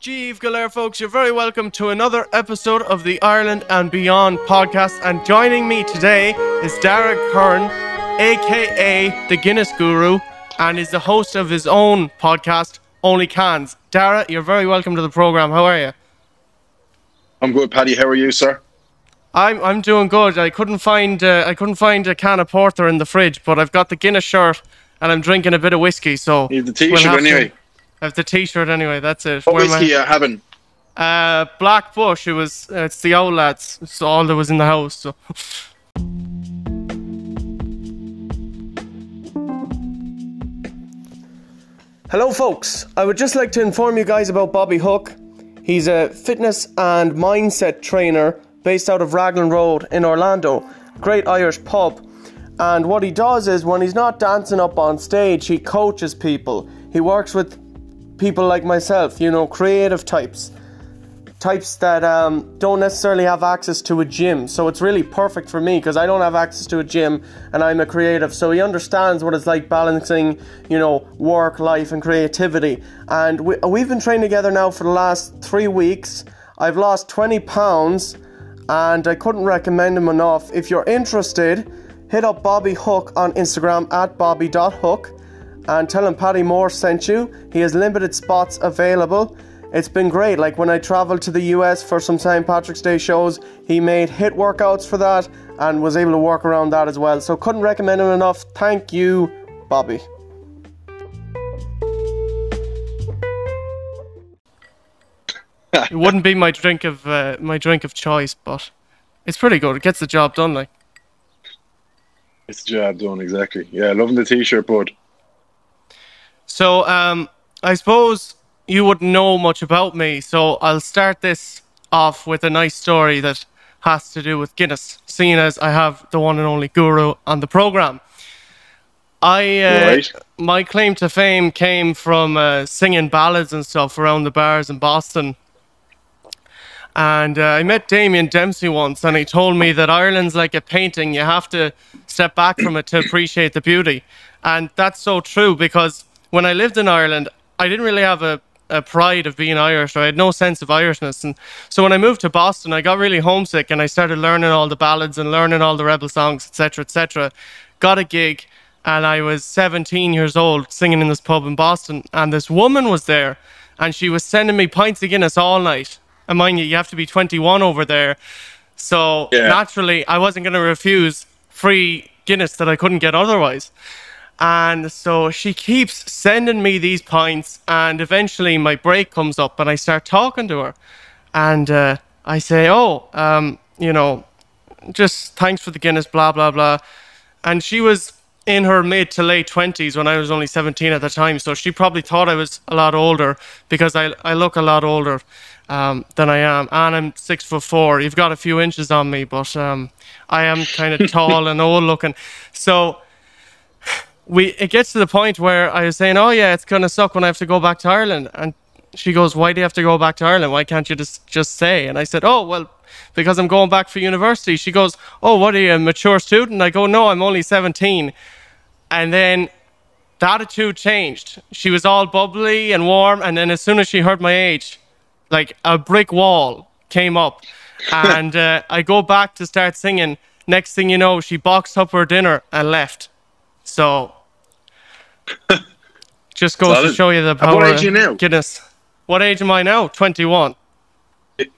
Jeeve Galair, folks, you're very welcome to another episode of the Ireland and Beyond podcast. And joining me today is Daragh Curran, aka the Guinness Guru, and is the host of his own podcast, Only Cans. Daragh, you're very welcome to the program. How are you? I'm good, Paddy. How are you, sir? I'm I'm doing good. I couldn't find uh, I couldn't find a can of porter in the fridge, but I've got the Guinness shirt and I'm drinking a bit of whiskey. So you have the t-shirt we'll anyway. I have the T-shirt anyway. That's it. What Where whiskey you having? Uh, Black Bush. It was. Uh, it's the old lads. It's all that was in the house. So. Hello, folks. I would just like to inform you guys about Bobby Hook. He's a fitness and mindset trainer based out of Raglan Road in Orlando. Great Irish pub. And what he does is when he's not dancing up on stage, he coaches people. He works with people like myself, you know, creative types, types that um, don't necessarily have access to a gym. So it's really perfect for me because I don't have access to a gym and I'm a creative. So he understands what it's like balancing, you know, work, life, and creativity. And we, we've been training together now for the last three weeks. I've lost 20 pounds and I couldn't recommend him enough. If you're interested, hit up Bobby Hook on Instagram at bobby.hook and tell him Paddy Moore sent you. He has limited spots available. It's been great. Like when I traveled to the US for some St. Patrick's Day shows, he made HIIT workouts for that and was able to work around that as well. So couldn't recommend him enough. Thank you, Bobby. it wouldn't be my drink of uh, my drink of choice, but it's pretty good. It gets the job done, like. It's the job done exactly. Yeah, loving the t-shirt, bud. So, um, I suppose you wouldn't know much about me, so I'll start this off with a nice story that has to do with Guinness, seeing as I have the one and only guru on the program. I uh, right. my claim to fame came from uh, singing ballads and stuff around the bars in Boston. And uh, I met Damien Dempsey once, and he told me that Ireland's like a painting; you have to step back from it to appreciate the beauty. And that's so true because when I lived in Ireland, I didn't really have a, a pride of being Irish. Or I had no sense of Irishness. And so when I moved to Boston, I got really homesick and I started learning all the ballads and learning all the rebel songs, etc., etc. Got a gig and I was 17 years old singing in this pub in Boston. And this woman was there and she was sending me pints of Guinness all night. And mind you, you have to be 21 over there. So yeah. naturally, I wasn't going to refuse free Guinness that I couldn't get otherwise. And so she keeps sending me these pints, and eventually my break comes up, and I start talking to her, and uh, I say, "Oh, um, you know, just thanks for the Guinness, blah blah blah," and she was in her mid to late twenties when I was only seventeen at the time, so she probably thought I was a lot older because I I look a lot older um, than I am, and I'm six foot four. You've got a few inches on me, but um, I am kind of tall and old looking, so we it gets to the point where I was saying, "Oh yeah, it's gonna suck when I have to go back to Ireland," and she goes, "Why do you have to go back to Ireland? Why can't you just just say?" And I said, "Oh well, because I'm going back for university." She goes, "Oh, what are you, a mature student?" I go, "No, I'm only 17." And then the attitude changed. She was all bubbly and warm, and then as soon as she heard my age, like a brick wall came up, and uh, I go back to start singing. Next thing you know, she boxed up her dinner and left. So just goes Solid. to show you the power. what age are you now? Guinness. What age am I now? Twenty-one. You're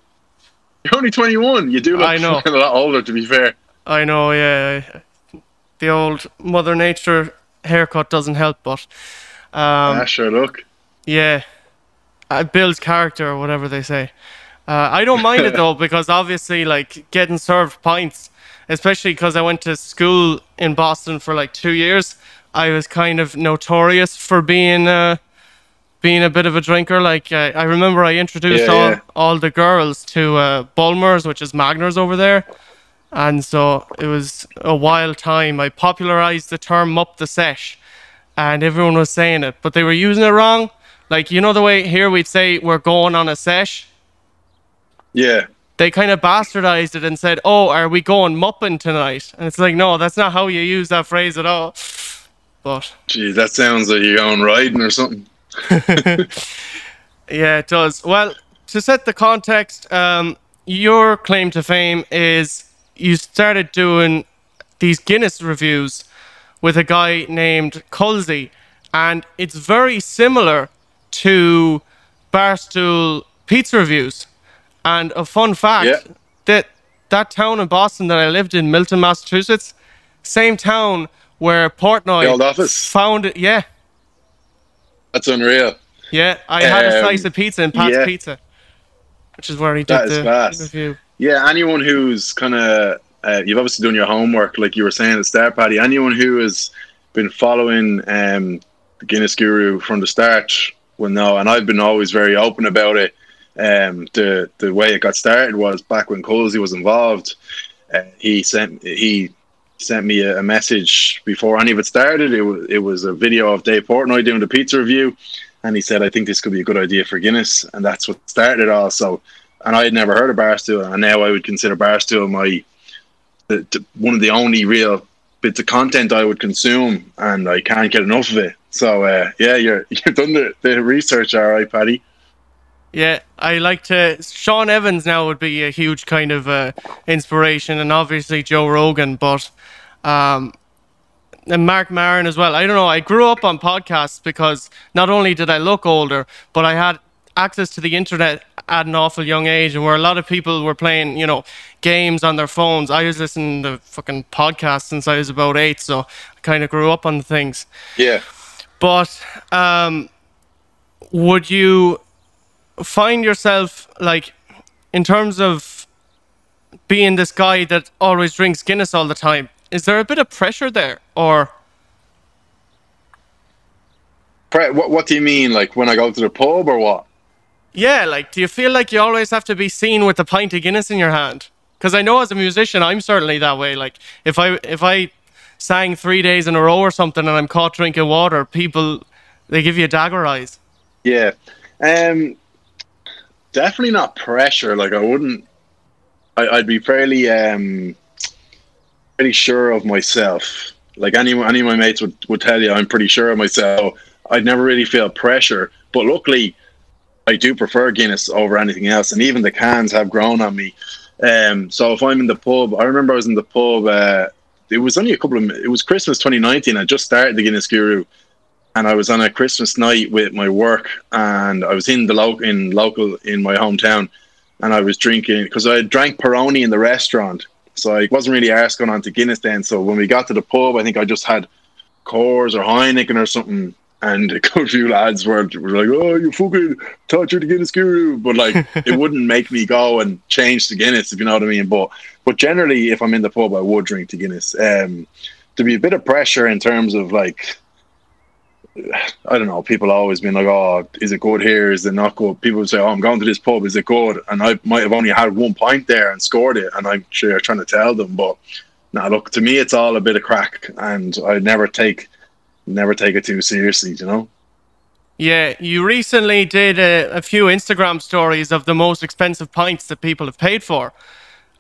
only twenty-one. You do look I know. a lot older, to be fair. I know. Yeah, the old Mother Nature haircut doesn't help, but. Um, yeah, sure. Look. Yeah, uh, builds character or whatever they say. Uh, I don't mind it though because obviously, like getting served pints, especially because I went to school in Boston for like two years. I was kind of notorious for being uh, being a bit of a drinker. Like uh, I remember, I introduced yeah, all yeah. all the girls to uh, Bulmers, which is Magners over there, and so it was a wild time. I popularized the term "up the sesh," and everyone was saying it, but they were using it wrong. Like you know the way here we'd say we're going on a sesh. Yeah. They kind of bastardized it and said, "Oh, are we going mupping tonight?" And it's like, no, that's not how you use that phrase at all. But geez, that sounds like you're going riding or something. Yeah, it does. Well, to set the context, um, your claim to fame is you started doing these Guinness reviews with a guy named Culsey, and it's very similar to Barstool pizza reviews. And a fun fact yeah. that that town in Boston that I lived in, Milton, Massachusetts, same town where Portnoy the old office. found it. Yeah, that's unreal. Yeah, I had um, a slice of pizza in Pat's yeah. Pizza, which is where he did the review. Yeah, anyone who's kind of uh, you've obviously done your homework, like you were saying at the start, Paddy. Anyone who has been following um, the Guinness Guru from the start will know, and I've been always very open about it. Um, the the way it got started was back when Colsey was involved. Uh, he sent he sent me a, a, message before any of it started. It was it was a video of Dave Portnoy doing the pizza review, and he said, "I think this could be a good idea for Guinness," and that's what started it all. So, and I had never heard of Barstool, and now I would consider Barstool my the, the, one of the only real bits of content I would consume, and I can't get enough of it. So uh, yeah, you're you've done the, the research, all right, Paddy. Yeah, I like to. Sean Evans now would be a huge kind of uh, inspiration, and obviously Joe Rogan, but um, and Marc Maron as well. I don't know. I grew up on podcasts because not only did I look older, but I had access to the internet at an awful young age, and where a lot of people were playing, you know, games on their phones. I was listening to fucking podcasts since I was about eight, so I kind of grew up on things. Yeah. But um, would you find yourself like in terms of being this guy that always drinks Guinness all the time? Is there a bit of pressure there, or? What What do you mean? Like when I go to the pub, or what? Yeah, like, do you feel like you always have to be seen with a pint of Guinness in your hand? Because I know as a musician, I'm certainly that way. Like, if I if I sang three days in a row or something and I'm caught drinking water, people they give you dagger eyes. Yeah, um, definitely not pressure. Like I wouldn't. I, would be fairly um, pretty sure of myself. Like any any of my mates would, would tell you, I'm pretty sure of myself. I'd never really feel pressure. But luckily, I do prefer Guinness over anything else, and even the cans have grown on me. Um, so if I'm in the pub, I remember I was in the pub. Uh, it was only a couple of. It was Christmas 2019. I just started the Guinness Guru, and I was on a Christmas night with my work, and I was in the local in local in my hometown, and I was drinking because I drank Peroni in the restaurant, so I wasn't really asked going on to Guinness then. So when we got to the pub, I think I just had Coors or Heineken or something, and a good few lads were, were like, "Oh, you fucking thought you're the Guinness guru," but like it wouldn't make me go and change to Guinness if you know what I mean. But but generally, if I'm in the pub, I would drink to Guinness. Um, to be a bit of pressure in terms of like I don't know. People always been like, "Oh, is it good here? Is it not good?" People say, "Oh, I'm going to this pub. Is it good?" And I might have only had one pint there and scored it, and I'm sure you're trying to tell them. But now, nah, look, to me, it's all a bit of craic, and I never take, never take it too seriously. You know. Yeah, you recently did a, a few Instagram stories of the most expensive pints that people have paid for.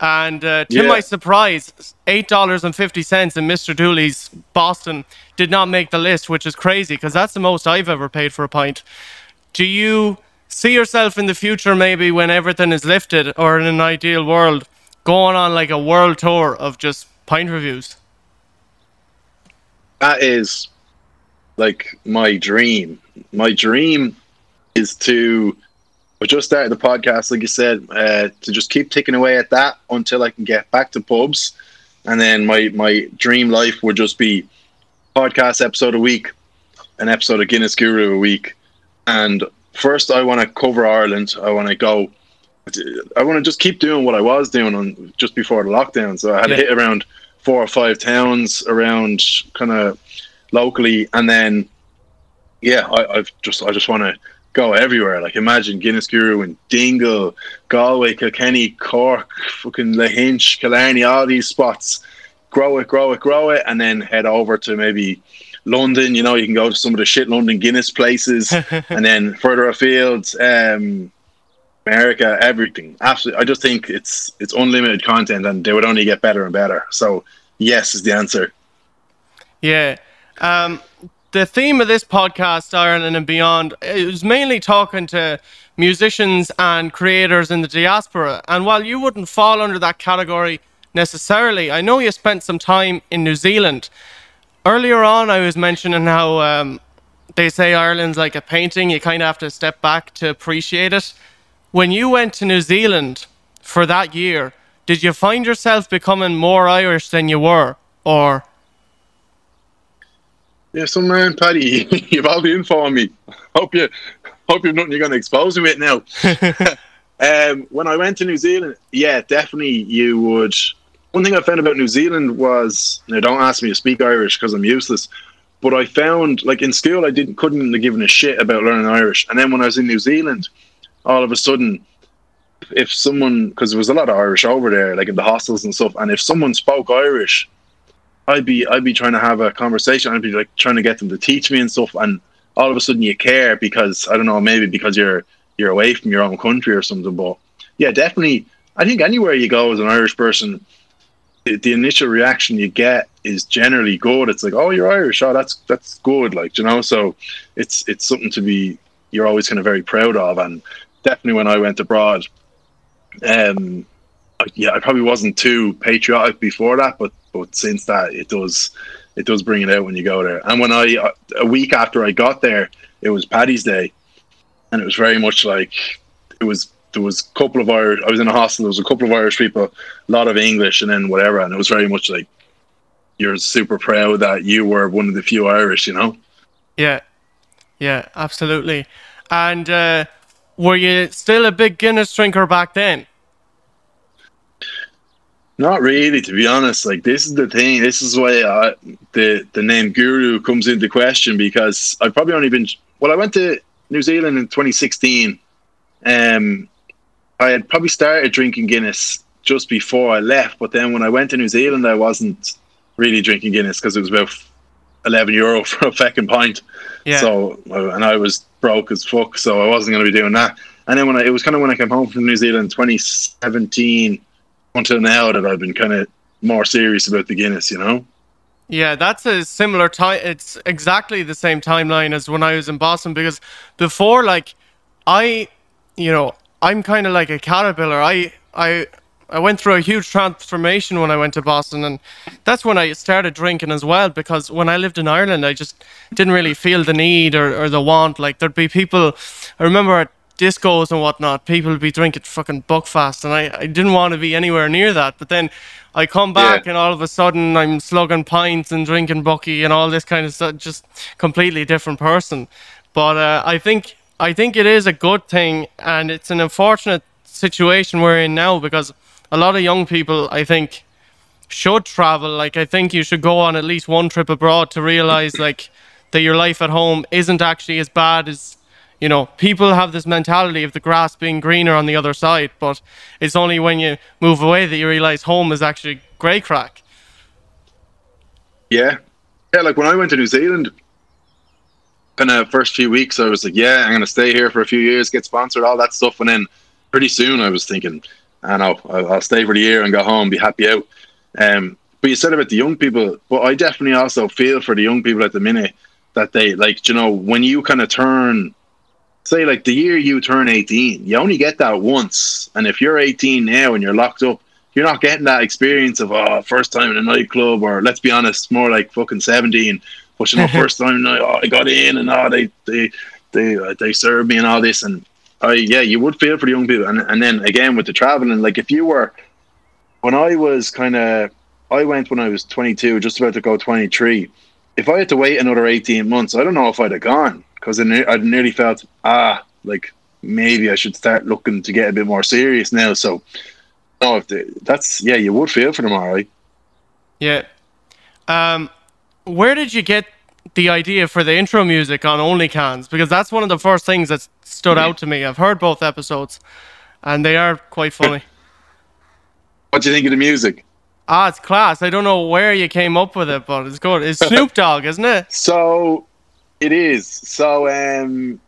And uh, to yeah. my surprise, eight dollars and fifty cents in Mr. Dooley's Boston did not make the list, which is crazy because that's the most I've ever paid for a pint. Do you see yourself in the future, maybe when everything is lifted, or in an ideal world, going on like a world tour of just pint reviews? That is like my dream. My dream is to I just started the podcast, like you said, uh, to just keep ticking away at that until I can get back to pubs, and then my my dream life would just be podcast episode a week, an episode of Guinness Guru a week, and first I want to cover Ireland. I want to go. I want to just keep doing what I was doing on just before the lockdown. So I had yeah. to hit around four or five towns around kind of locally, and then yeah, I, I've just I just want to go everywhere. Like imagine Guinness Guru and Dingle, Galway, Kilkenny, Cork, fucking Lahinch, Killarney, all these spots. Grow it, grow it, grow it, and then head over to maybe London. You know, you can go to some of the shit London Guinness places, and then further afield, um, America, everything. Absolutely, I just think it's it's unlimited content, and they would only get better and better. So yes, is the answer. Yeah. Um, the theme of this podcast, Ireland and beyond, is mainly talking to musicians and creators in the diaspora. And while you wouldn't fall under that category necessarily, I know you spent some time in New Zealand. Earlier on, I was mentioning how um, they say Ireland's like a painting, you kind of have to step back to appreciate it. When you went to New Zealand for that year, did you find yourself becoming more Irish than you were? Or yeah, so man, Paddy, you've all the info on me. Hope you hope you've nothing you're going to expose me with now. um, when I went to New Zealand, yeah, definitely you would. One thing I found about New Zealand was, now don't ask me to speak Irish because I'm useless. But I found, like in school, I didn't couldn't have given a shit about learning Irish. And then when I was in New Zealand, all of a sudden, if someone, because there was a lot of Irish over there, like in the hostels and stuff, and if someone spoke Irish, I'd be I'd be trying to have a conversation. I'd be like trying to get them to teach me and stuff, and all of a sudden you care because I don't know, maybe because you're you're away from your own country or something. But yeah, definitely, I think anywhere you go as an Irish person, the, the initial reaction you get is generally good. It's like, oh, you're Irish. Oh, that's that's good. Like you know, so it's it's something to be you're always kind of very proud of. And definitely when I went abroad, um, yeah, I probably wasn't too patriotic before that, but but since that, it does it does bring it out when you go there. And when I a week after I got there, it was Paddy's Day, and it was very much like it was there was a couple of Irish. I was in a hostel. There was a couple of Irish people, a lot of English, and then whatever. And it was very much like you're super proud that you were one of the few Irish. You know. Yeah, yeah, absolutely. And uh, were you still a big Guinness drinker back then? Not really, to be honest. Like this is the thing. This is why I, the the name Guru comes into question because I've probably only been. Well, I went to New Zealand in 2016. Um, I had probably started drinking Guinness just before I left, but then when I went to New Zealand, I wasn't really drinking Guinness because it was about 11 euro for a fucking pint. Yeah. So, and I was broke as fuck, so I wasn't going to be doing that. And then when I, it was kind of when I came home from New Zealand, 2017 until now that I've been kind of more serious about the Guinness, you know? Yeah, that's a similar time. It's exactly the same timeline as when I was in Boston because before, like, I, you know, I'm kind of like a caterpillar. I, I, I went through a huge transformation when I went to Boston, and that's when I started drinking as well. Because when I lived in Ireland, I just didn't really feel the need or, or the want. Like there'd be people. I remember at discos and whatnot, people would be drinking fucking Buckfast, and I, I didn't want to be anywhere near that. But then I come back, yeah. and all of a sudden I'm slugging pints and drinking Bucky and all this kind of stuff. Just completely different person. But uh, I think I think it is a good thing, and it's an unfortunate situation we're in now because a lot of young people, I think, should travel. Like I think you should go on at least one trip abroad to realize like that your life at home isn't actually as bad as you know, people have this mentality of the grass being greener on the other side, but it's only when you move away that you realize home is actually grey crack. Yeah. Yeah, like when I went to New Zealand, kind of first few weeks, I was like, yeah, I'm going to stay here for a few years, get sponsored, all that stuff. And then pretty soon I was thinking, I know, I'll stay for the year and go home, be happy out. Um, but you said about the young people, but I definitely also feel for the young people at the minute that they, like, you know, when you kind of turn say like the year you turn 18 you only get that once. And if you're 18 now and you're locked up you're not getting that experience of oh first time in a nightclub or let's be honest more like fucking 17 but you know first time oh, I got in and oh they they they uh, they served me and all this. And I yeah you would feel for the young people. And and then again with the traveling like if you were when I was kind of I went when I was 22 just about to go 23 if I had to wait another 18 months I don't know if I'd have gone because I, ne- I nearly felt ah like maybe I should start looking to get a bit more serious now. So no, if the, that's yeah, you would feel for them, all right. Yeah. Um, where did you get the idea for the intro music on Only Cans? Because that's one of the first things that stood out to me. I've heard both episodes, and they are quite funny. what do you think of the music? Ah, it's class. I don't know where you came up with it, but it's good. It's Snoop Dogg, isn't it? So it is. So um,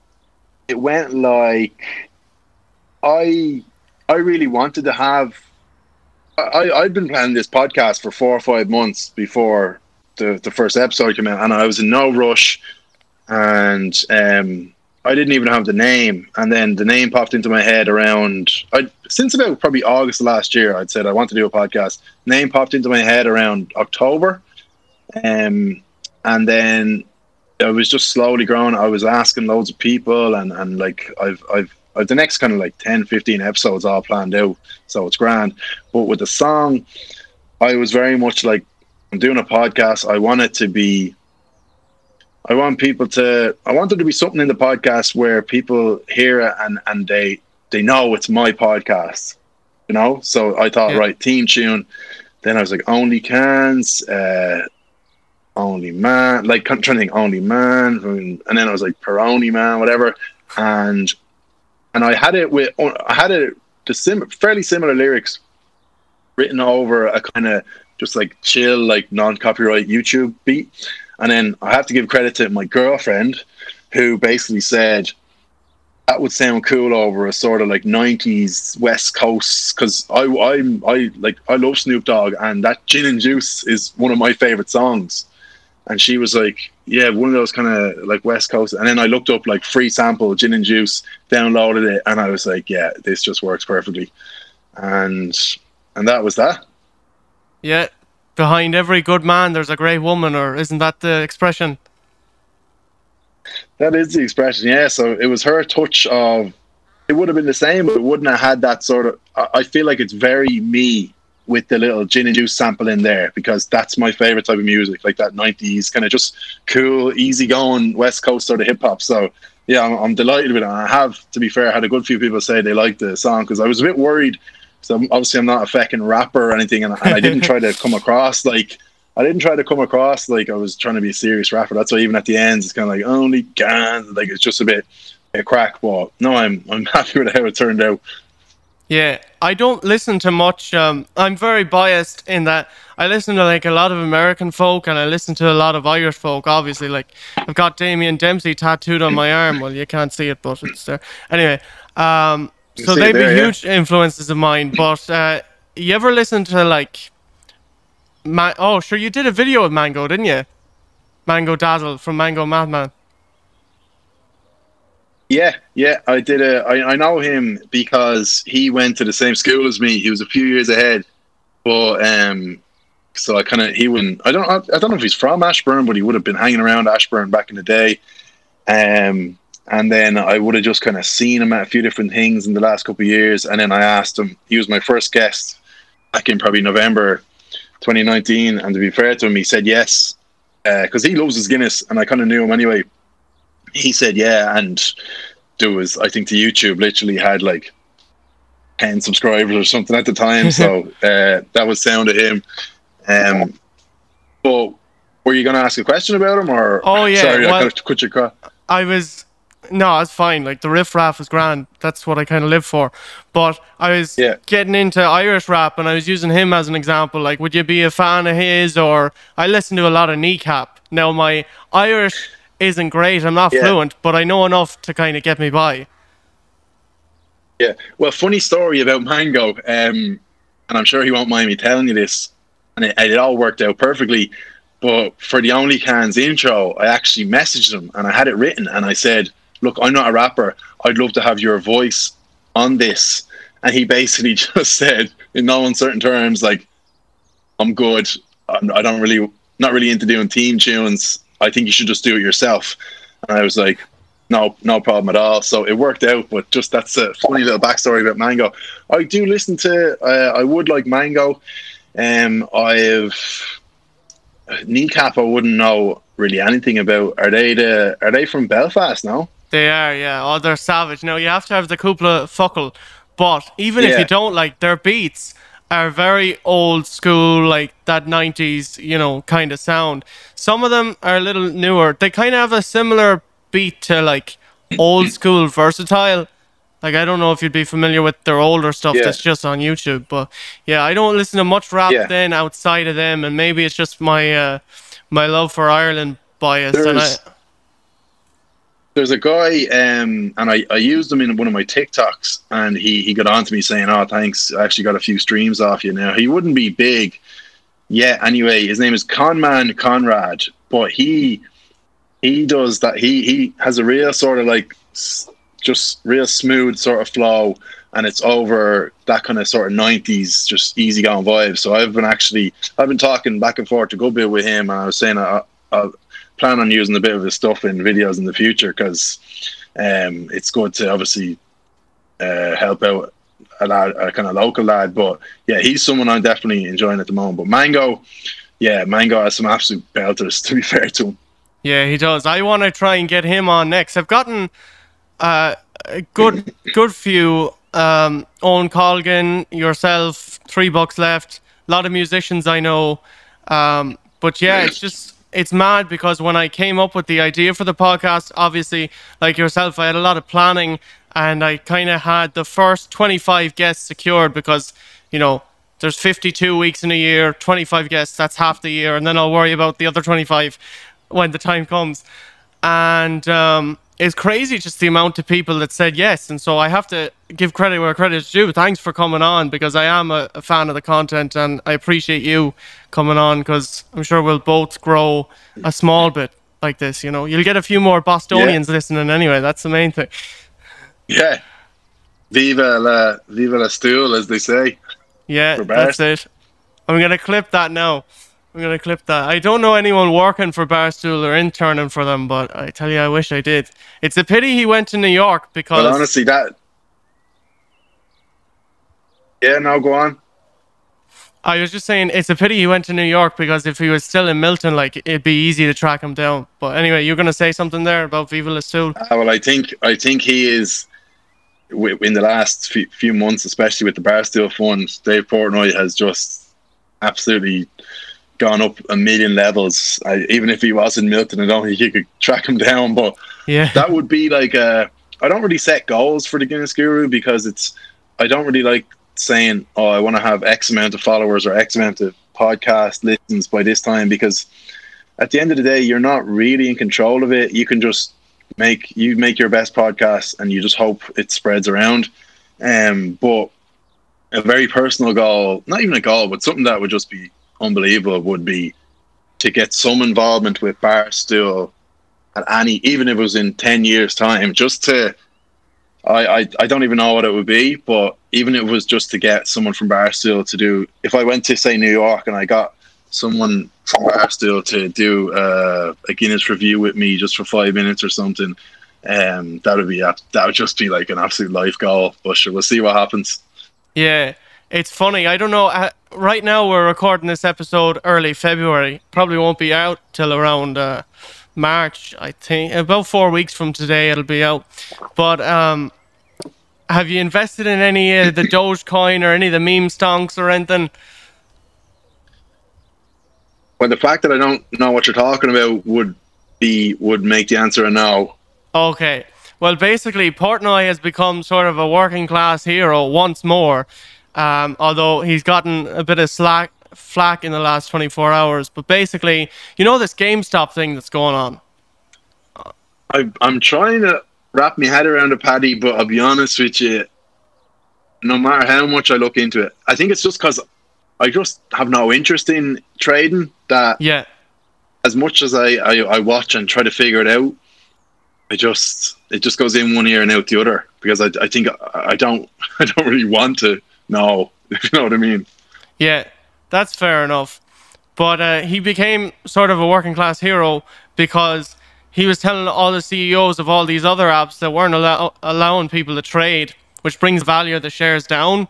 it went like I I really wanted to have. I I'd been planning this podcast for four or five months before the, the first episode came out, and I was in no rush, and um, I didn't even have the name, and then the name popped into my head around. I since about probably August last year. I'd said I want to do a podcast. Name popped into my head around October, um, and then I was just slowly growing. I was asking loads of people, and and like I've I've I've the next kind of like 10, 15 episodes all planned out, so it's grand. But with the song, I was very much like I'm doing a podcast. I want it to be. I want people to. I want there to be something in the podcast where people hear it and and they they know it's my podcast. You know, so I thought, Yeah. right, team tune. Then I was like, only cans, uh, only man, like trying to think, only man, and then I was like, Peroni man, whatever, and and I had it with, I had it the sim, fairly similar lyrics written over a kind of just like chill, like non-copyright YouTube beat, and then I have to give credit to my girlfriend, who basically said that would sound cool over a sort of like 90s west coast because i i'm i like i love snoop dogg and that gin and juice is one of my favorite songs. And she was like yeah one of those kind of like west coast. And then i looked up like free sample gin and juice downloaded it and i was like yeah this just works perfectly. And and that was that. Yeah. Behind every good man, there's a great woman, or isn't that the expression? That is the expression, yeah. So it was her touch of. It would have been the same, but it wouldn't have had that sort of. I feel like it's very me with the little gin and juice sample in there because that's my favorite type of music, like that '90s kind of just cool, easy going West Coast sort of hip hop. So yeah, I'm, I'm delighted with it. I have, to be fair, I had a good few people say they liked the song because I was a bit worried. So obviously, I'm not a fucking rapper or anything, and, and I didn't try to come across like I didn't try to come across like I was trying to be a serious rapper. That's why even at the ends it's kind of like only guns, like it's just a bit a craic. But no, I'm I'm happy with how it turned out. Yeah, I don't listen to much. Um, I'm very biased in that I listen to like a lot of American folk and I listen to a lot of Irish folk. Obviously, like I've got Damien Dempsey tattooed on my arm. Well, you can't see it, but it's there. Anyway, um, so they'd be yeah. huge influences of mine. But uh, you ever listen to like, Ma- oh sure, you did a video with Mango, didn't you? Mango Dazzle from Mango MathMan. Yeah, yeah, I did. A, I, I know him because he went to the same school as me. He was a few years ahead, but um, so I kind of he wouldn't. I don't. I don't know if he's from Ashbourne, but he would have been hanging around Ashbourne back in the day. Um, and then I would have just kind of seen him at a few different things in the last couple of years. And then I asked him. He was my first guest back in probably November 2019. And to be fair to him, he said yes because he loves his Guinness, and I kind of knew him anyway he said yeah and there was i think the youtube literally had like 10 subscribers or something at the time so uh, that was sound to him um but were you going to ask a question about him or Oh, yeah, sorry well- i cut cut your cut I was no, it's fine. Like the riff raff is grand. That's what I kind of live for. But I was Yeah. getting into Irish rap, and I was using him as an example. Like, would you be a fan of his? Or I listen to a lot of Kneecap. Now my Irish isn't great. I'm not Yeah. fluent, but I know enough to kind of get me by. yeah well funny story about mango um and i'm sure he won't mind me telling you this and it, it all worked out perfectly but for the only cans intro i actually messaged him and i had it written and i said look i'm not a rapper. I'd love to have your voice on this. And he basically just said in no uncertain terms like i'm good. I'm, i don't really not really into doing team tunes. I think you should just do it yourself. And i was like no no problem at all. So it worked out but just that's a funny little backstory about mango. I do listen to uh, i would like mango. Um i've kneecap i wouldn't know really anything about. Are they the are they from belfast now They are, yeah. Oh, they're savage. Now you have to have the cúpla focal, but even if you don't like their beats are very old school, like that '90s, you know, kind of sound. Some of them are a little newer. They kind of have a similar beat to like old school versatile. Like I don't know if you'd be familiar with their older stuff Yeah. that's just on YouTube, but yeah, I don't listen to much rap Yeah. then outside of them, and maybe it's just my uh, my love for Ireland bias. and I, There's- a guy um and I, I used him in one of my TikToks and he he got on to me saying, Oh thanks, I actually got a few streams off you now. He wouldn't be big yeah. Anyway, his name is Conman Conrad, but he he does that. He he has a real sort of like just real smooth sort of flow, and it's over that kind of sort of nineties, just easy going vibe. So I've been actually I've been talking back and forth to go bit with him, and I was saying I, I plan on using a bit of his stuff in videos in the future because um, it's good to obviously uh, help out a lad, a kind of local lad. But yeah, he's someone I'm definitely enjoying at the moment. But Mango, yeah, Mango has some absolute belters. To be fair to him, Yeah, he does. I want to try and get him on next. I've gotten uh, a good good few. Um, Owen Colgan, yourself, three bucks left. A lot of musicians I know. Um, but yeah, it's just it's mad because when I came up with the idea for the podcast, obviously, like yourself, I had a lot of planning and I kind of had the first 25 guests secured because, you know, there's 52 weeks in a year, 25 guests, that's half the year, and then I'll worry about the other 25 when the time comes. And um, it's crazy just the amount of people that said yes. And so I have to give credit where credit's due. Thanks for coming on because I am a, a fan of the content and I appreciate you coming on because I'm sure we'll both grow a small bit like this. You know, you'll get a few more Bostonians listening anyway. That's the main thing. yeah, viva la viva la stool, as they say. Yeah, that's it. I'm gonna clip that now. I'm gonna clip that. I don't know anyone working for Barstool or interning for them, but I tell you, I wish I did. It's a pity he went to New York because But honestly, that yeah, now go on. I was just saying it's a pity he went to New York because if he was still in Milton, like it'd be easy to track him down. But anyway, you're gonna say something there about Viva La Stool. Uh, well, I think I think he is in the last few, few months, especially with the Barstool Fund. Dave Portnoy has just absolutely gone up a million levels. I, even if he was in Milton, I don't think you could track him down. But Yeah, that would be like a. I don't really set goals for the Guinness Guru because it's. I don't really like saying, "Oh, I want to have X amount of followers or X amount of podcast listens by this time," because at the end of the day, you're not really in control of it. You can just make you make your best podcast, and you just hope it spreads around. Um, but a very personal goal, not even a goal, but something that would just be unbelievable, would be to get some involvement with Barstool at any, even if it was in ten years' time, just to. I, I, I don't even know what it would be, but even if it was just to get someone from Barstool to do, if I went to say New York and I got someone from Barstool to do uh, a Guinness review with me just for five minutes or something, um, that would be that would just be like an absolute life goal. But sure, we'll see what happens. yeah. It's funny. I don't know. Uh, right now, we're recording this episode early February. Probably won't be out till around uh, March. I think about four weeks from today it'll be out. But um, have you invested in any of the Dogecoin or any of the meme stonks or anything? Well, the fact that I don't know what you're talking about would be would make the answer a no. Okay. Well, basically, Portnoy has become sort of a working class hero once more, um, although he's gotten a bit of slack, flack in the last 24 hours. But basically, you know this GameStop thing that's going on? I, I'm trying to wrap my head around a Paddy, but I'll be honest with you. No matter how much I look into it, I think it's just because I just have no interest in trading. That Yeah. as much as I, I, I watch and try to figure it out, I just it just goes in one ear and out the other because I, I think I, I don't I don't really want to If you know what I mean? Yeah, that's fair enough. But uh, he became sort of a working class hero because he was telling all the CEOs of all these other apps that weren't allow- allowing people to trade, which brings value of the shares down.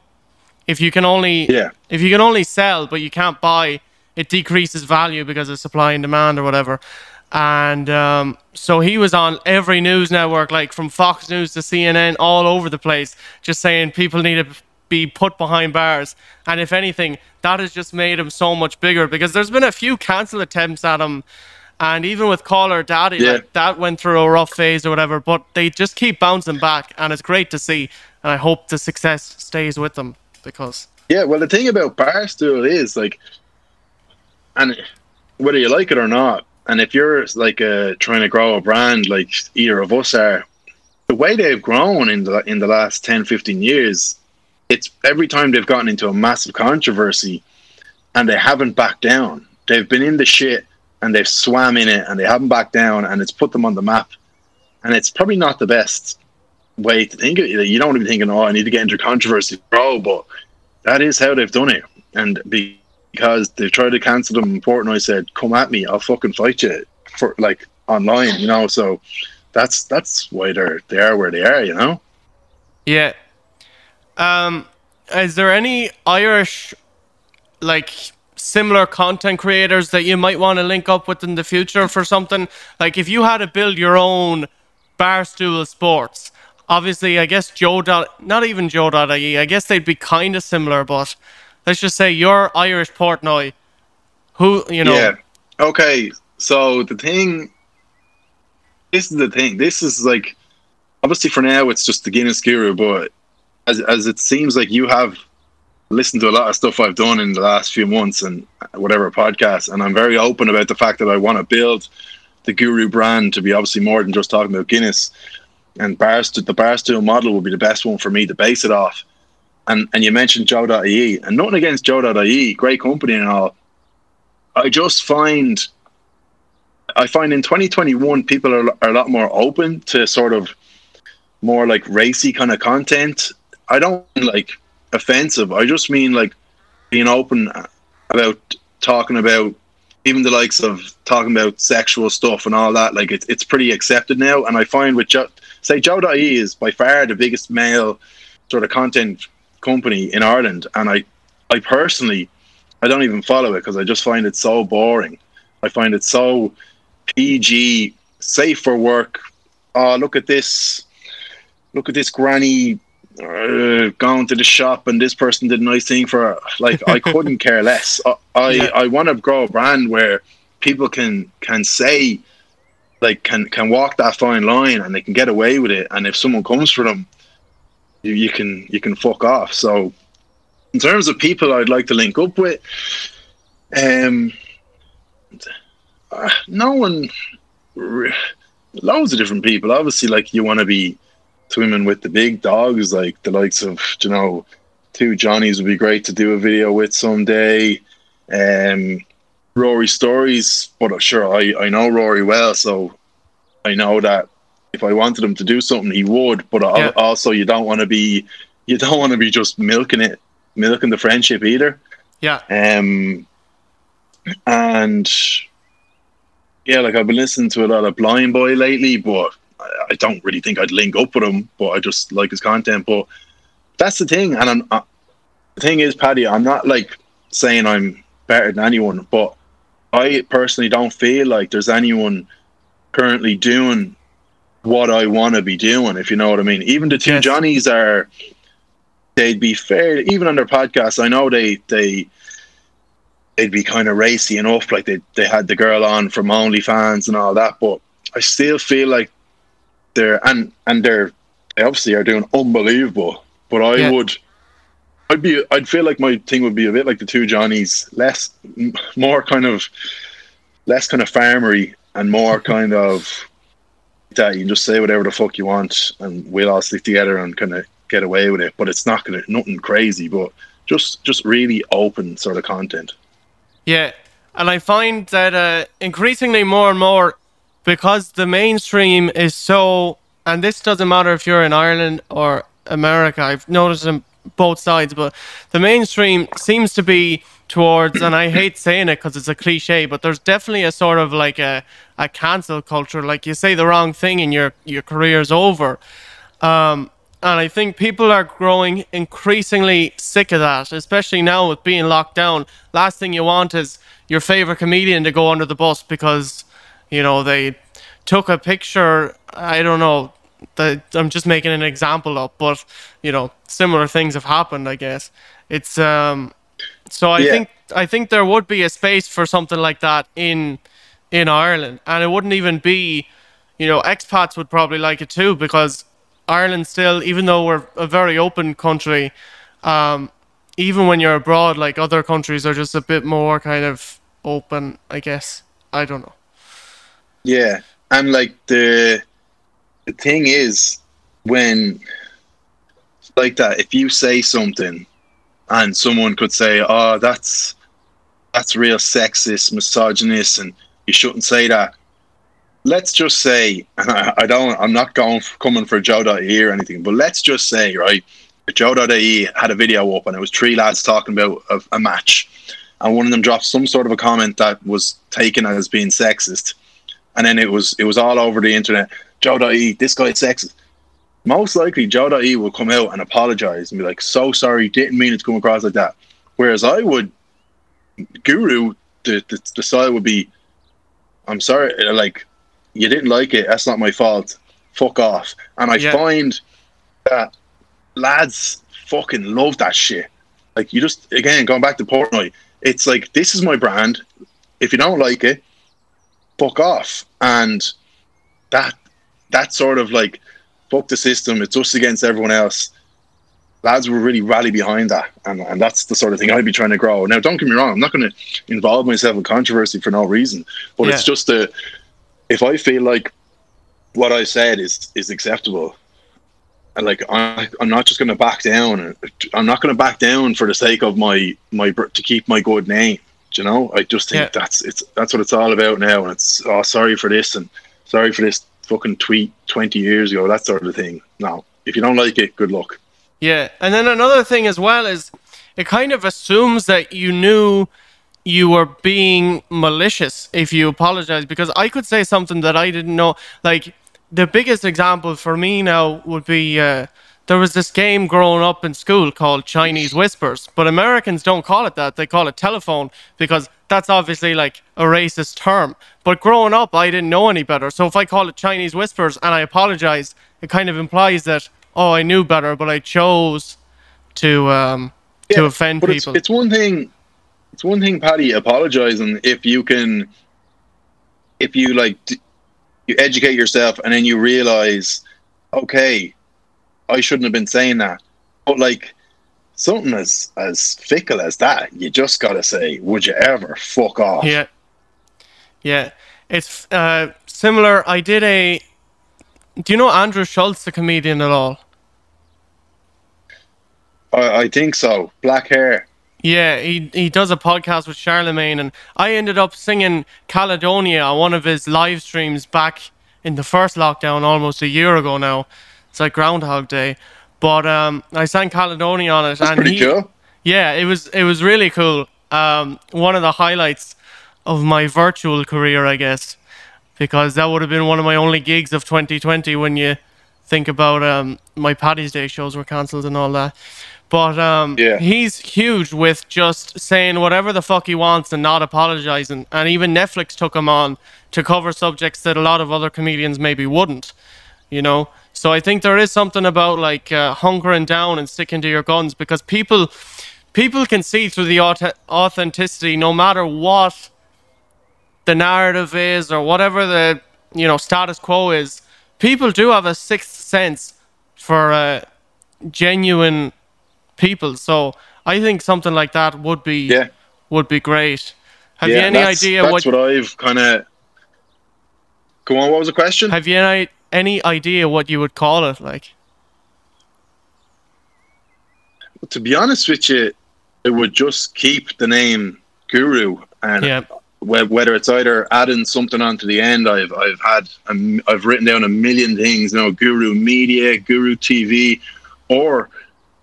If you can only Yeah. if you can only sell but you can't buy, it decreases value because of supply and demand or whatever. And um, so he was on every news network, like from Fox News to CNN, all over the place, just saying people need to be put behind bars. And if anything, that has just made him so much bigger because there's been a few cancel attempts at him. And even with Call Her Daddy, Yeah. like, that went through a rough phase or whatever, but they just keep bouncing back. And it's great to see. And I hope the success stays with them because, Yeah, well, the thing about Barstool is like, and whether you like it or not, and if you're like uh, trying to grow a brand like either of us are, the way they've grown in the in the last 10, 15 years, it's every time they've gotten into a massive controversy, and they haven't backed down. They've been in the shit and they've swam in it and they haven't backed down and it's put them on the map. And it's probably not the best way to think of it. You don't want to be thinking, oh, I need to get into controversy, bro, but that is how they've done it. And because they've tried to cancel them Portnoy said, come at me, I'll fucking fight you for like online, you know. So that's that's why they're they are where they are, you know. Yeah. Um, is there any Irish like similar content creators that you might want to link up with in the future for something? Like if you had to build your own Barstool Sports, obviously I guess Joe dot not even Joe.ie, I guess they'd be kind of similar, but let's just say you're Irish Portnoy. Who you know? Yeah. Okay. So the thing, this is the thing. This is like, obviously for now it's just the Guinness Guru, but as as it seems like you have listened to a lot of stuff I've done in the last few months and whatever podcasts, and I'm very open about the fact that I want to build the Guru brand to be obviously more than just talking about Guinness. And Barstool, the Barstool model would be the best one for me to base it off. And and you mentioned Joe.ie, and nothing against Joe.ie, great company and all. I just find I find in 2021 people are, are a lot more open to sort of more like racy kind of content. I don't like offensive. I just mean like being open about talking about even the likes of talking about sexual stuff and all that. Like it's it's pretty accepted now. And I find with Joe, say Joe.ie is by far the biggest male sort of content company in Ireland, and I I personally I don't even follow it because I just find it so boring. I find it so PG, safe for work. Oh, look at this! Look at this granny uh, going to the shop and this person did a nice thing for her. Like I couldn't care less. I I, yeah. I want to grow a brand where people can can say like can can walk that fine line and they can get away with it. And if someone comes for them, you, you can you can fuck off. So in terms of people I'd like to link up with, um, uh, no one, loads of different people. Obviously, like you want to be swimming with the big dogs, like the likes of you know, two Johnnies would be great to do a video with someday. Um, Rory stories, but sure, I I know Rory well, so I know that if I wanted him to do something, he would. But yeah. also, you don't want to be you don't want to be just milking it, milking the friendship either. Yeah. Um. And yeah, like I've been listening to a lot of Blind Boy lately, but I don't really think I'd link up with him, but I just like his content. But that's the thing, and I'm, uh, the thing is, Paddy, I'm not like saying I'm better than anyone, but I personally don't feel like there's anyone currently doing what I want to be doing, if you know what I mean. Even the two yes. Johnnies are, they'd be fair, even on their podcast, I know they, they, they'd be kind of racy enough, like they, they had the girl on from OnlyFans and all that, but I still feel like they're and and they're they obviously are doing unbelievable. But I yeah. would, I'd be, I'd feel like my thing would be a bit like the two Johnnies, less, more kind of, less kind of farmery and more kind of that you can just say whatever the fuck you want and we'll all stick together and kind of get away with it. But it's not gonna nothing crazy, but just just really open sort of content. Yeah, and I find that uh, increasingly more and more because the mainstream is so, and this doesn't matter if you're in Ireland or America. I've noticed on both sides, but the mainstream seems to be towards, and I hate saying it because it's a cliche, but there's definitely a sort of like a, a cancel culture. Like you say the wrong thing and your your career's over. Um, and I think people are growing increasingly sick of that, especially now with being locked down. Last thing you want is your favorite comedian to go under the bus because you know, they took a picture. I don't know. The, I'm just making an example up, but you know, similar things have happened. I guess it's um. So I yeah. think I think there would be a space for something like that in in Ireland, and it wouldn't even be, you know, expats would probably like it too because Ireland still, even though we're a very open country, um, even when you're abroad, like other countries are just a bit more kind of open. I guess I don't know. Yeah, and like the the thing is when like that, if you say something and someone could say, "Oh, that's that's real sexist, misogynist, and you shouldn't say that. Let's just say, I, don't, I'm not going for, coming for Joe.ie or anything, but let's just say, right, Joe.ie had a video up and it was three lads talking about a, a match, and one of them dropped some sort of a comment that was taken as being sexist, and then it was it was all over the internet. Joe.ie, this guy's sexist. Most likely, Joe.ie will come out and apologize and be like, "So sorry, didn't mean it to come across like that." Whereas I would, Guru, the the, the style would be, "I'm sorry, like you didn't like it. That's not my fault. Fuck off." And I Yeah. find that lads fucking love that shit. Like you just again going back to Portnoy, it's like this is my brand. If you don't like it, fuck off. And that that sort of like fuck the system. It's us against everyone else. Lads will really rally behind that, and, and that's the sort of thing I'd be trying to grow. Now, don't get me wrong, I'm not going to involve myself in controversy for no reason, but it's just a if I feel like what I said is is acceptable, and like I, I'm not just going to back down. I'm not going to back down for the sake of my my to keep my good name. You know? I just think Yeah. that's it's that's what it's all about now. And it's oh sorry for this and sorry for this fucking tweet 20 years ago. That sort of thing. No, if you don't like it, good luck. Yeah, and then another thing as well is it kind of assumes that you knew you were being malicious if you apologize because I could say something that I didn't know. Like the biggest example for me now would be uh, there was this game growing up in school called Chinese Whispers, but Americans don't call it that. They call it telephone because that's obviously like a racist term. But growing up, I didn't know any better. So if I call it Chinese Whispers and I apologize, it kind of implies that oh, I knew better, but I chose to um, to Yeah, offend but it's, people. it's one thing. It's one thing, Paddy, apologizing if you can, if you like, d- you educate yourself and then you realize, okay, I shouldn't have been saying that. But like something as as fickle as that, you just gotta say, would you ever fuck off? Yeah. Yeah. It's uh, similar. I did a. Do you know Andrew Schulz, the comedian, at all? I, I think so. Black hair. Yeah, he he does a podcast with Charlamagne, and I ended up singing Caledonia on one of his live streams back in the first lockdown, almost a year ago now. It's like Groundhog Day, but um, I sang Caledonia on it, That's and pretty he, cool. Yeah, it was it was really cool. Um, one of the highlights of my virtual career, I guess, because that would have been one of my only gigs of 2020 when you think about um, my Paddy's Day shows were cancelled and all that. But um, Yeah. he's huge with just saying whatever the fuck he wants and not apologizing. And even Netflix took him on to cover subjects that a lot of other comedians maybe wouldn't you know so i think there is something about like uh, hunkering down and sticking to your guns because people people can see through the auth- authenticity no matter what the narrative is or whatever the you know status quo is people do have a sixth sense for uh, genuine people so i think something like that would be Yeah. would be great have yeah, you any that's, idea that's what, I've kind of. Go on. What was the question? have you any any idea what you would call it like to be honest with you, it would just keep the name Guru, and yeah whether it's either adding something onto the end, I've I've had m- I've written down a million things, you know, Guru Media, Guru TV, or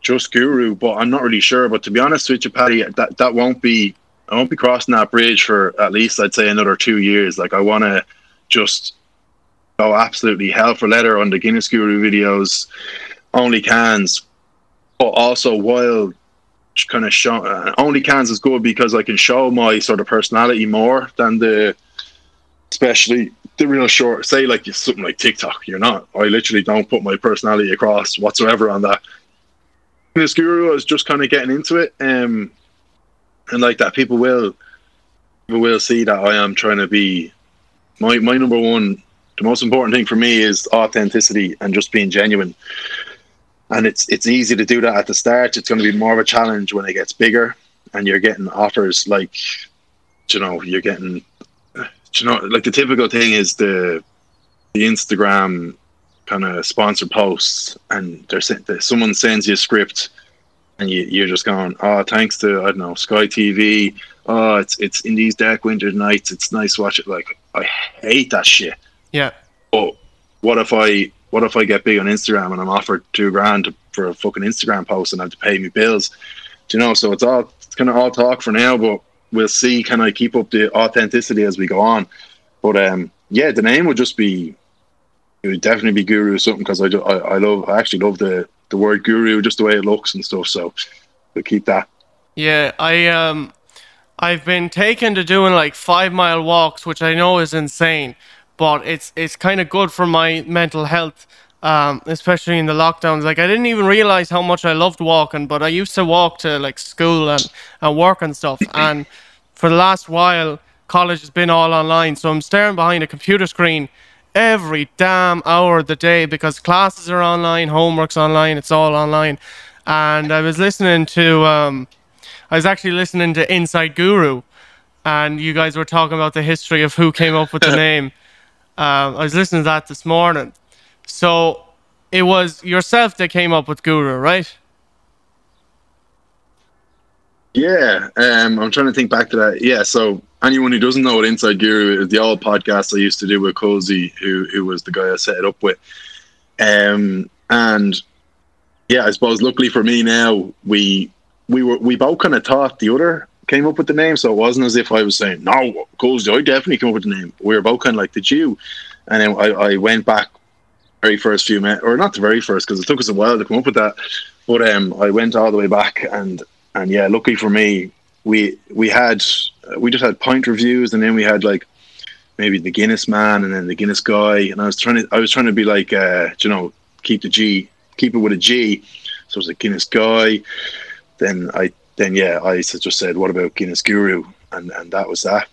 just Guru, but I'm not really sure. But to be honest with you, Paddy, that that won't be I won't be crossing that bridge for at least I'd say another two years. Like I want to just go absolutely. Hell for leather on the Guinness Guru videos, only cans, but also while kind of show uh, only cans is good because I can show my sort of personality more than the especially the real short say like something like TikTok you're not. I literally don't put my personality across whatsoever on that. This guru is just kind of getting into it um and like that people will people will see that I am trying to be my my number one the most important thing for me is authenticity and just being genuine and it's it's easy to do that at the start. It's going to be more of a challenge when it gets bigger, and you're getting offers like, you know, you're getting, you know, like the typical thing is the the Instagram kind of sponsored posts, and they're someone sends you a script, and you you're just going, oh, thanks to I don't know Sky TV, oh, it's it's in these dark winter nights. It's nice watch it. Like I hate that shit. Yeah. But what if I what if I get big on Instagram and I'm offered two grand to, for a fucking Instagram post and I have to pay me bills? Do you know? So it's all it's kind of all talk for now, but we'll see. Can I keep up the authenticity as we go on? But um, yeah, the name would just be it would definitely be Guru or something because I, do, I I love I actually love the the word Guru just the way it looks and stuff. So we'll keep that. Yeah, I um, I've been taken to doing like five mile walks, which I know is insane, but it's it's kind of good for my mental health. Um, especially in the lockdowns. Like I didn't even realize how much I loved walking, but I used to walk to like school and, and work and stuff. And for the last while, college has been all online, so I'm staring behind a computer screen every damn hour of the day because classes are online, homework's online, it's all online. And I was listening to, um, I was actually listening to Inside Guru, and you guys were talking about the history of who came up with the name. Um, I was listening to that this morning. So it was yourself that came up with Guru, right? Yeah, um, I'm trying to think back to that. Yeah, so anyone who doesn't know what Inside Guru is, the old podcast I used to do with Cozy, who who was the guy I set it up with. Um, and yeah, I suppose luckily for me now, we we were we both kind of thought the other came up with the name, so it wasn't as if I was saying no, Cozy, I definitely came up with the name. We were both kind of like, did you? And then I, I went back very first few minutes, or not the very first, because it took us a while to come up with that. But um, I went all the way back, and and yeah, luckily for me, we we had we just had pint reviews, and then we had like maybe the Guinness man, and then the Guinness guy, and I was trying to I was trying to be like uh, you know keep the G, keep it with a G. So it was a Guinness guy. Then I then yeah, I just said, what about Guinness Guru, and and that was that.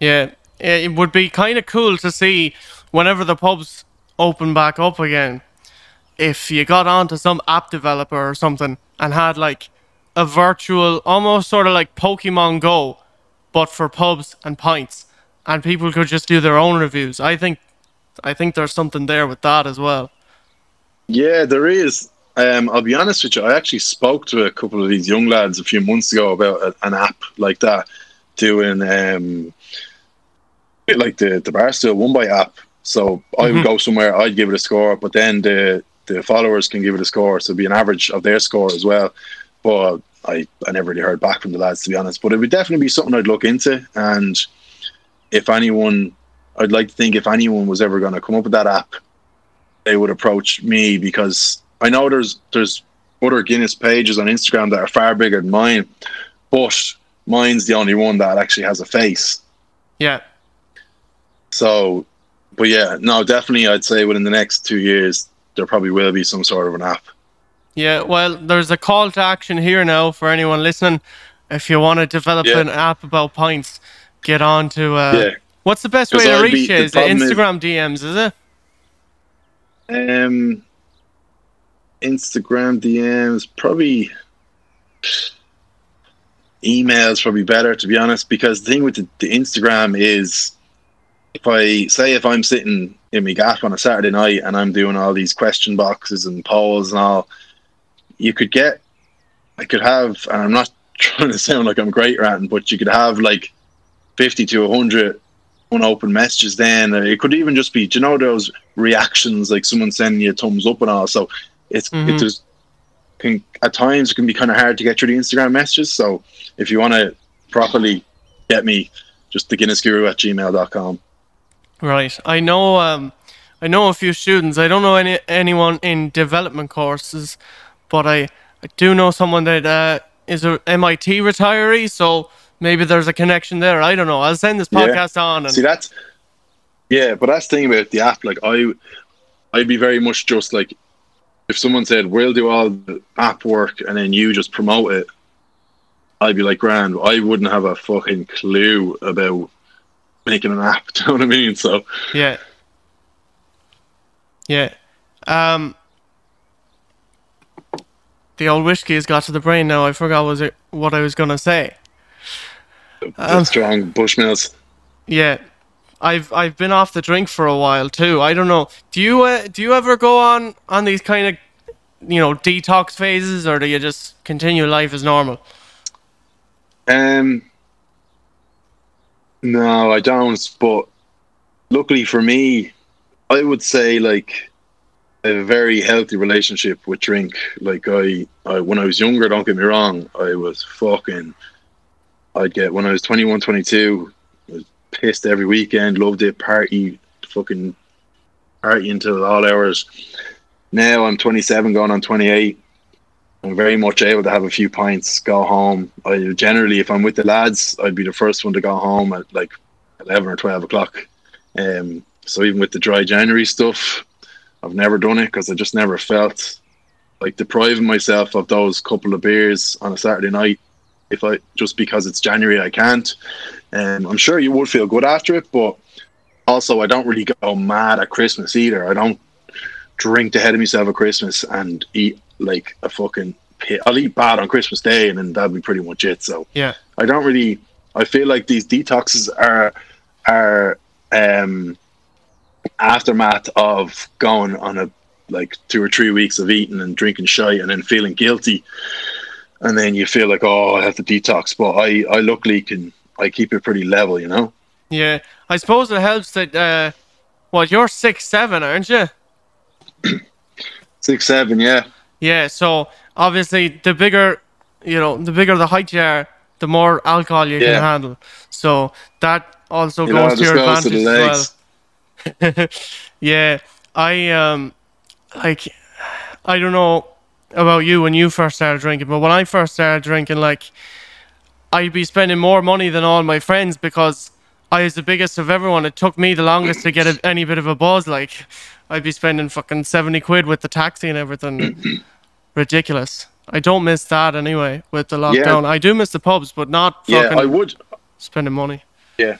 Yeah, it would be kind of cool to see whenever the pubs open back up again. If you got onto some app developer or something and had like a virtual, almost sort of like Pokemon Go, but for pubs and pints, and people could just do their own reviews. I think, I think there's something there with that as well. Yeah, there is. Um, I'll be honest with you. I actually spoke to a couple of these young lads a few months ago about a, an app like that, doing um, like the the Barstool One Bite app. So I would Mhm. go somewhere, I'd give it a score, but then the the followers can give it a score, so it'd be an average of their score as well. But I I never really heard back from the lads to be honest. But it would definitely be something I'd look into, and if anyone, I'd like to think if anyone was ever going to come up with that app, they would approach me because I know there's there's other Guinness pages on Instagram that are far bigger than mine, but mine's the only one that actually has a face. Yeah, So, but yeah, no, definitely, I'd say within the next two years there probably will be some sort of an app. yeah. Well, there's a call to action here now for anyone listening. If you want to develop Yeah. an app about pints, get on to. Uh, Yeah. What's the best way to I'd reach be- you? the Is it problem is- Instagram DMs? Is it? Um, Instagram DMs probably emails probably better to be honest because the thing with the, the Instagram is if I say if I'm sitting in my gaff on a Saturday night and I'm doing all these question boxes and polls and all, you could get I could have and I'm not trying to sound like I'm great ranting, but you could have like fifty to hundred unopened messages then. It could even just be you know those reactions like someone sending you a thumbs up and all? So it's Mhm. it just can at times it can be kind of hard to get through the instagram messages so if you want to properly get me just the guinness guru at gmail.com Right. I know. Um, I know a few students. I don't know any anyone in development courses, but I I do know someone that uh, is a MIT retiree. So maybe there's a connection there. I don't know. I'll send this Yeah. podcast on. And see that's yeah but that's the thing about the app like i i'd be very much just like if someone said we'll do all the app work and then you just promote it i'd be like grand i wouldn't have a fucking clue about making an app do you know what i mean so yeah. Yeah. Um. The old whiskey has got to the brain now. I forgot was it what I was gonna say. Um, strong bushmills Yeah, I've I've been off the drink for a while too. I don't know. Do you uh, do you ever go on on these kind of you know detox phases, or do you just continue life as normal? Um, no, I don't. But luckily for me, I would say like I have a very healthy relationship with drink. Like I, I when I was younger, don't get me wrong, I was fucking. I'd get when I was 21, 22, I was pissed every weekend, loved it, party, fucking party until all hours. Now I'm 27, going on 28. I'm very much able to have a few pints, go home. I generally, if I'm with the lads, I'd be the first one to go home at like 11 or 12 o'clock. Um, so even with the dry January stuff, I've never done it because I just never felt like depriving myself of those couple of beers on a Saturday night. If I just because it's January, I can't. And um, I'm sure you would feel good after it, but also I don't really go mad at Christmas either. I don't drink the head of myself at Christmas and eat like a fucking pit. I'll eat bad on Christmas Day, and then that'll be pretty much it. So yeah, I don't really. I feel like these detoxes are are um aftermath of going on a like two or three weeks of eating and drinking shit and then feeling guilty and then you feel like oh i have to detox but i i luckily can i keep it pretty level you know? Yeah. I suppose it helps that uh what you're six seven aren't you? Six seven yeah. Yeah so obviously the bigger you know the bigger the height you are the more alcohol you yeah. can handle. So that also you goes know, to your advantage to as well. yeah, I um, like, I don't know about you when you first started drinking, but when I first started drinking, like, I'd be spending more money than all my friends because I was the biggest of everyone. It took me the longest to get a, any bit of a buzz. Like, I'd be spending fucking seventy quid with the taxi and everything. Ridiculous. I don't miss that anyway with the lockdown. Yeah. I do miss the pubs, but not yeah. I would spending money. Yeah,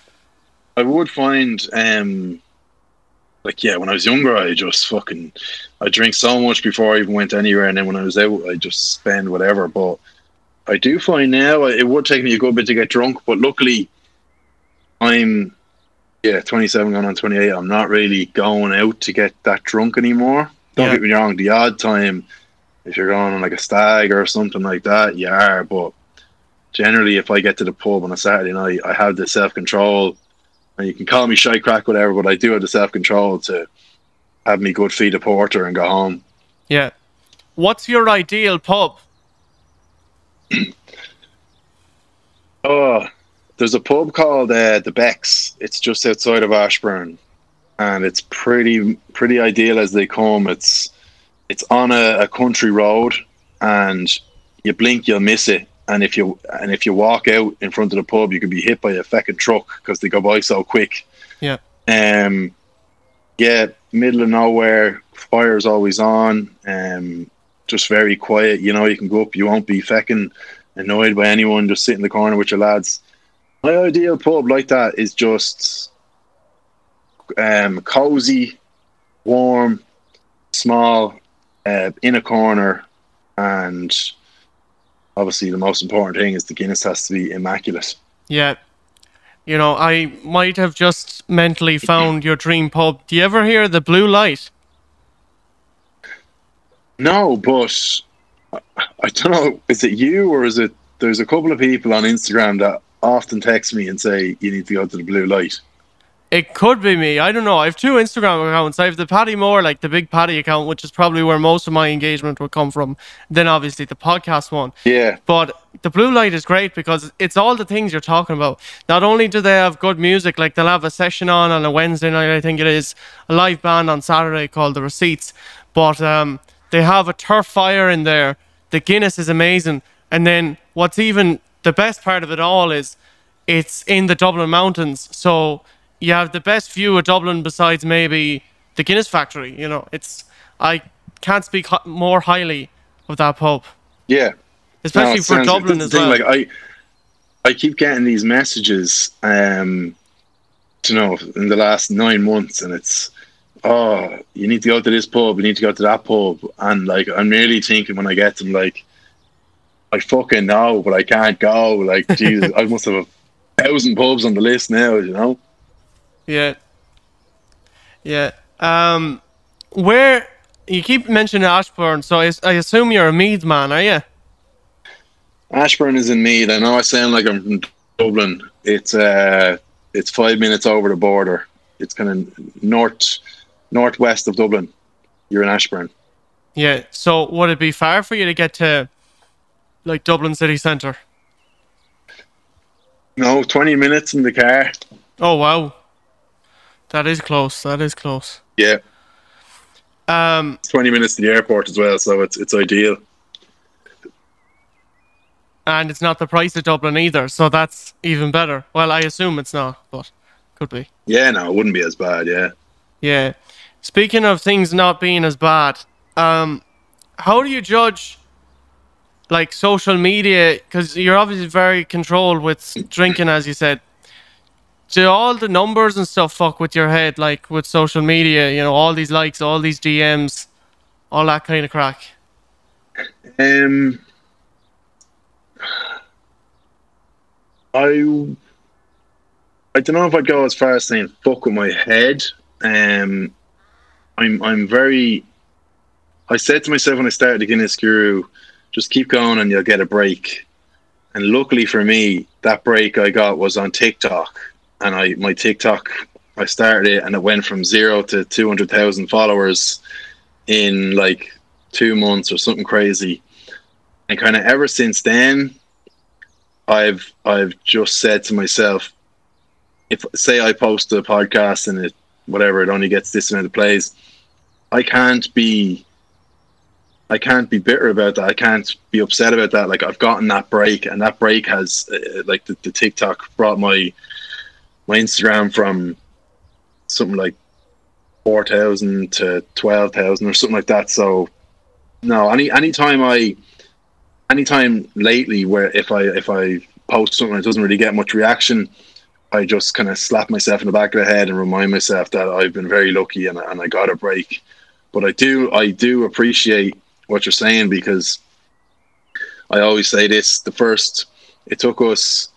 I would find um like yeah, when I was younger, I just fucking I drink so much before I even went anywhere, and then when I was out, I just spend whatever. But I do find now it would take me a good bit to get drunk, but luckily, I'm yeah 27 going on 28. I'm not really going out to get that drunk anymore. Don't yeah. get me wrong, the odd time if you're going on like a stag or something like that, you are. But generally, if I get to the pub on a Saturday night, I have the self control and you can call me shy craic, whatever, but I do have the self control to have me good feed a porter and go home. Yeah. What's your ideal pub? Oh, there's a pub called uh, the Becks. It's just outside of Ashbourne, and it's pretty pretty ideal as they come. It's it's on a, a country road, and you blink, you'll miss it and if you and if you walk out in front of the pub, you could be hit by a fucking truck because they go by so quick. Yeah. Um. Yeah, middle of nowhere. Fire's always on. Um. Just very quiet. You know, you can go up. You won't be fucking annoyed by anyone. Just sit in the corner with your lads. My ideal pub like that is just um cozy, warm, small, uh, in a corner, and obviously the most important thing is the Guinness has to be immaculate. Yeah. You know, I might have just mentally found your dream pub. Do you ever hear the blue light? No, but I, don't know. Is it you or is it? There's a couple of people on Instagram that often text me and say you need to go to the blue light. It could be me. I don't know. I have two Instagram accounts. I have the Paddy Moore, like the big Paddy account, which is probably where most of my engagement would come from. Then obviously the podcast one. Yeah. But the blue light is great because it's all the things you're talking about. Not only do they have good music, like they'll have a session on on a Wednesday night, I think it is, a live band on Saturday called The Receipts. But um, they have a turf fire in there. The Guinness is amazing. And then what's even the best part of it all is it's in the Dublin Mountains. So you have the best view of Dublin besides maybe the Guinness factory. You know, it's I can't speak more highly of that pub. Yeah, especially no, for Dublin as well. Like I, I keep getting these messages, um, you know, in the last nine months, and it's oh, you need to go to this pub, you need to go to that pub, and like I'm really thinking when I get them, like I fucking know, but I can't go. Like, Jesus, I must have a thousand pubs on the list now, you know. Yeah. Yeah. Um, where you keep mentioning Ashbourne, so I, I assume you're a Meath man, are you? Ashbourne is in Meath. I know I sound like I'm from Dublin. It's uh, it's five minutes over the border. It's kind of north northwest of Dublin. You're in Ashbourne. Yeah. So would it be far for you to get to like Dublin city centre? No, twenty minutes in the car. Oh wow. That is close. That is close. Yeah, Um twenty minutes to the airport as well, so it's it's ideal. and it's not the price of Dublin either, so that's even better. Well, I assume it's not, but could be. Yeah, no, it wouldn't be as bad. Yeah. Yeah. Speaking of things not being as bad, um, how do you judge like social media? Because you're obviously very controlled with drinking, as you said. Do all the numbers and stuff fuck with your head, like with social media? You know, all these likes, all these DMs, all that kind of craic. Um, I I don't know if I'd go as far as saying fuck with my head. Um, I'm I'm very. I said to myself when I started the Guinness Guru, just keep going and you'll get a break. And luckily for me, that break I got was on TikTok, and I my TikTok I started it and it went from zero to two hundred thousand followers in like two months or something crazy. And kind of ever since then, I've I've just said to myself, if say I post a podcast and it whatever it only gets this amount of plays, I can't be I can't be bitter about that. I can't be upset about that. Like I've gotten that break, and that break has uh, like the, the TikTok brought my my Instagram from something like four thousand to twelve thousand or something like that. So no, any anytime I anytime lately where if I if I post something that doesn't really get much reaction, I just kind of slap myself in the back of the head and remind myself that I've been very lucky and, and I got a break. But I do I do appreciate what you're saying because I always say this: the first it took us,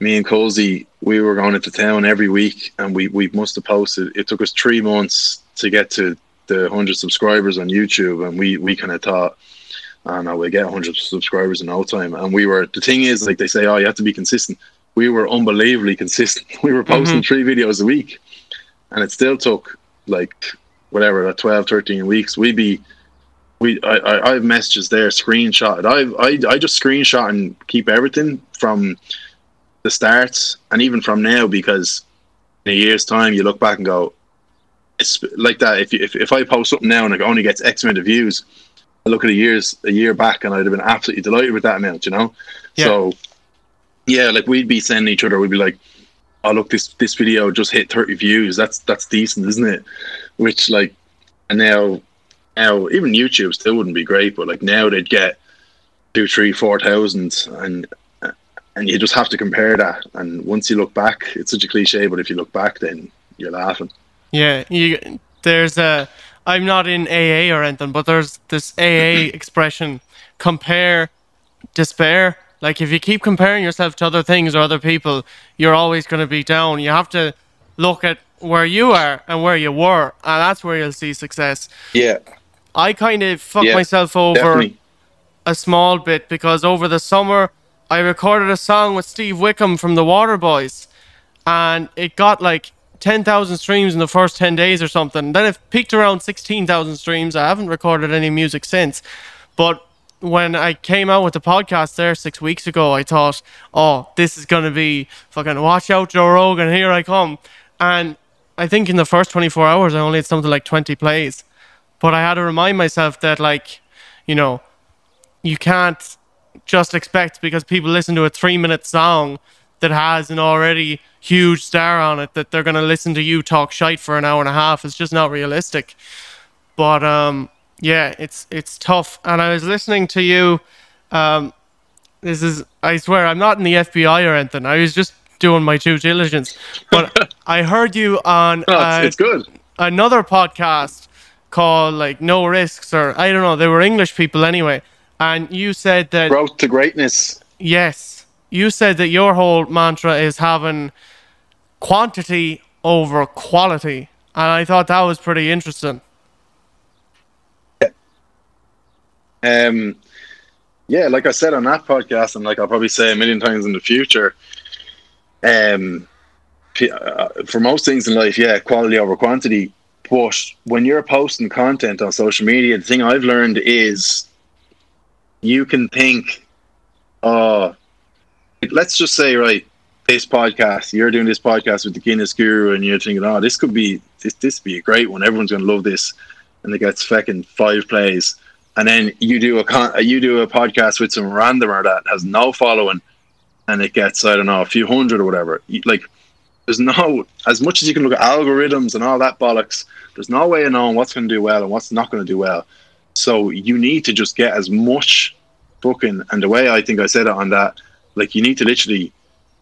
me and Cozy, we were going into town every week, and we we must have posted. It took us three months to get to the hundred subscribers on YouTube, and we we kind of thought. Oh no, we get 100 subscribers in no time. And we were, the thing is, like they say, oh, you have to be consistent. We were unbelievably consistent. We were posting Mhm. three videos a week, and it still took like whatever, like 12, 13 weeks. We'd be, we, I, I, I have messages there screenshotted. I've I, I just screenshot and keep everything from the start and even from now because in a year's time you look back and go, it's like that. If, you, if if I post something now and it only gets X amount of views, I look at a years a year back and I'd have been absolutely delighted with that amount, you know. Yeah. So yeah, like we'd be sending each other, we'd be like, "Oh look, this this video just hit thirty views. That's that's decent, isn't it?" Which like, and now now even YouTube still wouldn't be great, but like now they'd get two, three, four thousand, and and you just have to compare that. And once you look back, it's such a cliche, but if you look back, then you're laughing. Yeah, you there's a I'm not in AA or anything, but there's this AA expression compare despair. Like if you keep comparing yourself to other things or other people, you're always going to be down. You have to look at where you are and where you were, and that's where you'll see success. Yeah, I kind of fucked Yeah, myself over definitely. a small bit because over the summer I recorded a song with Steve Wickham from the Waterboys, and it got like 10,000 streams in the first 10 days or something. Then it peaked around 16,000 streams. I haven't recorded any music since, but when I came out with the podcast there six weeks ago, I thought, oh, this is gonna be fucking watch out, Joe Rogan, here I come. And I think in the first 24 hours, I only had something like 20 plays. But I had to remind myself that, like, you know, you can't just expect because people listen to a three minute song that has an already huge star on it that they're going to listen to you talk shite for an hour and a half. It's just not realistic. But um, yeah, it's it's tough. And I was listening to you. Um, this is I swear I'm not in the FBI or anything. I was just doing my due diligence. But I heard you on no, uh, it's, it's good. another podcast called like No Risks or I don't know. They were English people anyway. And you said that Growth to greatness. yes, you said that your whole mantra is having quantity over quality. And I thought that was pretty interesting. Um, yeah, like I said on that podcast, and like I'll probably say a million times in the future, um, uh, for most things in life, yeah, quality over quantity. But when you're posting content on social media, the thing I've learned is you can think, oh, let's just say, right, this podcast, you're doing this podcast with the Guinness Guru, and you're thinking, oh, this could be this this be a great one. Everyone's gonna love this, and it gets fucking five plays and then you do a con- you do a podcast with some randomer that has no following, and it gets I don't know a few hundred or whatever. Like, there's no as much as you can look at algorithms and all that bollocks. There's no way of knowing what's going to do well and what's not going to do well. So you need to just get as much fucking and the way I think I said it on that, like you need to literally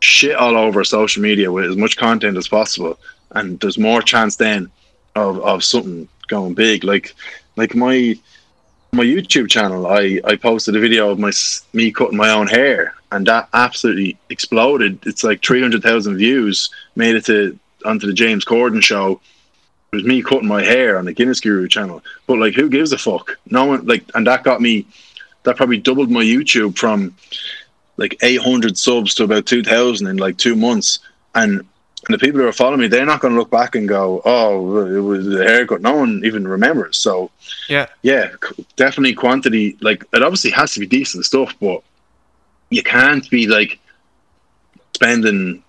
shit all over social media with as much content as possible, and there's more chance then of of something going big. Like like my my YouTube channel, I, I posted a video of my me cutting my own hair, and that absolutely exploded. It's like three hundred thousand views. Made it to onto the James Corden show. It was me cutting my hair on the Guinness Guru channel. But like, who gives a fuck? No one like, and that got me. That probably doubled my YouTube from like eight hundred subs to about two thousand in like two months. And and the people who are following me, they're not going to look back and go, "Oh, it was the haircut." No one even remembers. So, yeah, yeah, definitely quantity. Like it obviously has to be decent stuff, but you can't be like spending.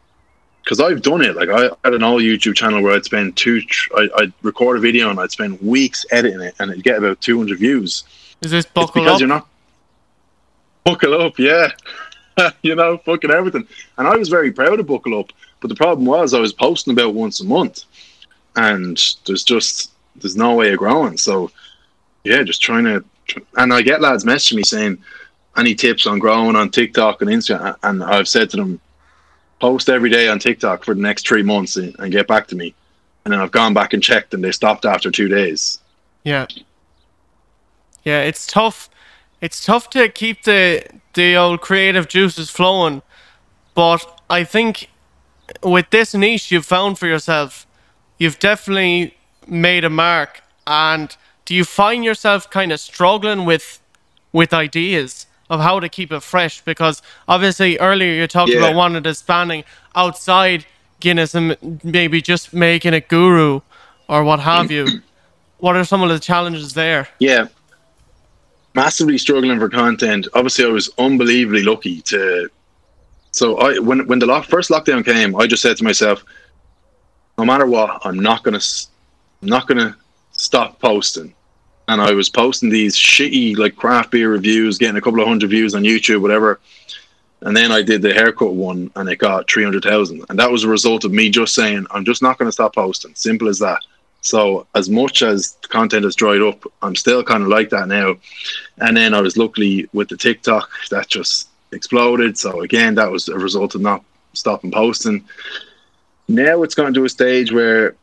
Because I've done it. Like I had an old YouTube channel where I'd spend two. I, I'd record a video and I'd spend weeks editing it, and it'd get about two hundred views. Is this buckle it's because up? you're not buckle up, yeah. you know, fucking everything. And I was very proud of buckle up but the problem was I was posting about once a month, and there's just there's no way of growing. So yeah, just trying to. And I get lads messaging me saying, "Any tips on growing on TikTok and Instagram?" And I've said to them, "Post every day on TikTok for the next three months and, get back to me." And then I've gone back and checked, and they stopped after two days. Yeah. Yeah, it's tough. It's tough to keep the the old creative juices flowing, but I think with this niche you've found for yourself, you've definitely made a mark. And do you find yourself kind of struggling with with ideas of how to keep it fresh? Because obviously earlier you talked yeah. about wanting to spanning outside Guinness and maybe just making a guru or what have you. what are some of the challenges there? Yeah. Massively struggling for content. Obviously, I was unbelievably lucky to so I when when the lock, first lockdown came, I just said to myself, no matter what, I'm not gonna I'm not gonna stop posting. And I was posting these shitty like craft beer reviews, getting a couple of hundred views on YouTube, whatever. And then I did the haircut one, and it got three hundred thousand. And that was a result of me just saying, I'm just not going to stop posting. Simple as that. So as much as content has dried up, I'm still kind of like that now. And then I was luckily with the TikTok that just exploded. So again, that was a result of not stopping posting. Now it's gone to a stage where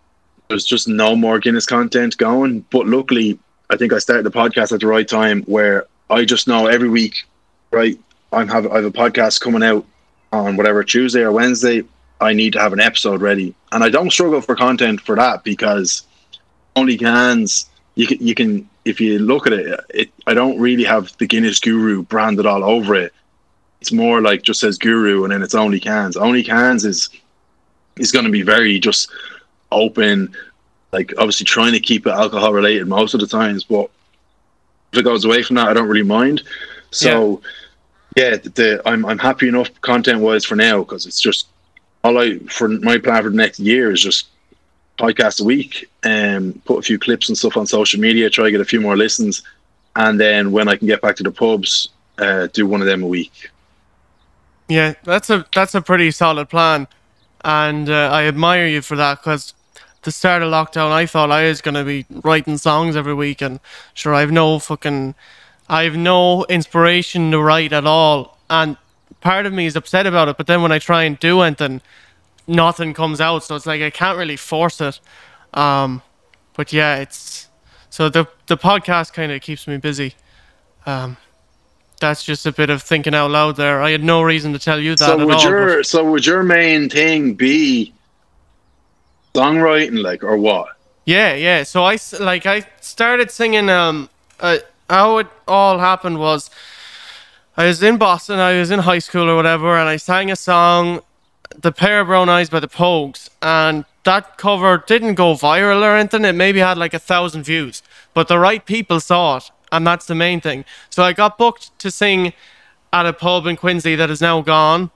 there's just no more Guinness content going. But luckily, I think I started the podcast at the right time where I just know every week, right? I'm have I have a podcast coming out on whatever Tuesday or Wednesday. I need to have an episode ready, and I don't struggle for content for that because only cans you can you can if you look at it, it I don't really have the Guinness Guru branded all over it it's more like just says guru and then it's only cans. Only cans is is going to be very just open, like obviously trying to keep it alcohol related most of the times, but if it goes away from that, I don't really mind. So yeah, yeah the, the, I'm I'm happy enough content wise for now because it's just all I for my plan for the next year is just podcast a week and um, put a few clips and stuff on social media, try to get a few more listens, and then when I can get back to the pubs, uh, do one of them a week. Yeah, that's a that's a pretty solid plan, and uh, I admire you for that because the start of lockdown, I thought I was gonna be writing songs every week, and sure, I've no fucking, I've no inspiration to write at all, and part of me is upset about it. But then when I try and do anything, nothing comes out, so it's like I can't really force it. Um, but yeah, it's so the the podcast kind of keeps me busy. Um, that's just a bit of thinking out loud there. I had no reason to tell you that. So would all, your but... so would your main thing be songwriting, like, or what? Yeah, yeah. So I like I started singing. Um, uh, how it all happened was I was in Boston. I was in high school or whatever, and I sang a song, "The Pair of Brown Eyes" by the Pogues, and that cover didn't go viral or anything. It maybe had like a thousand views, but the right people saw it, and that's the main thing. So I got booked to sing at a pub in Quincy that is now gone.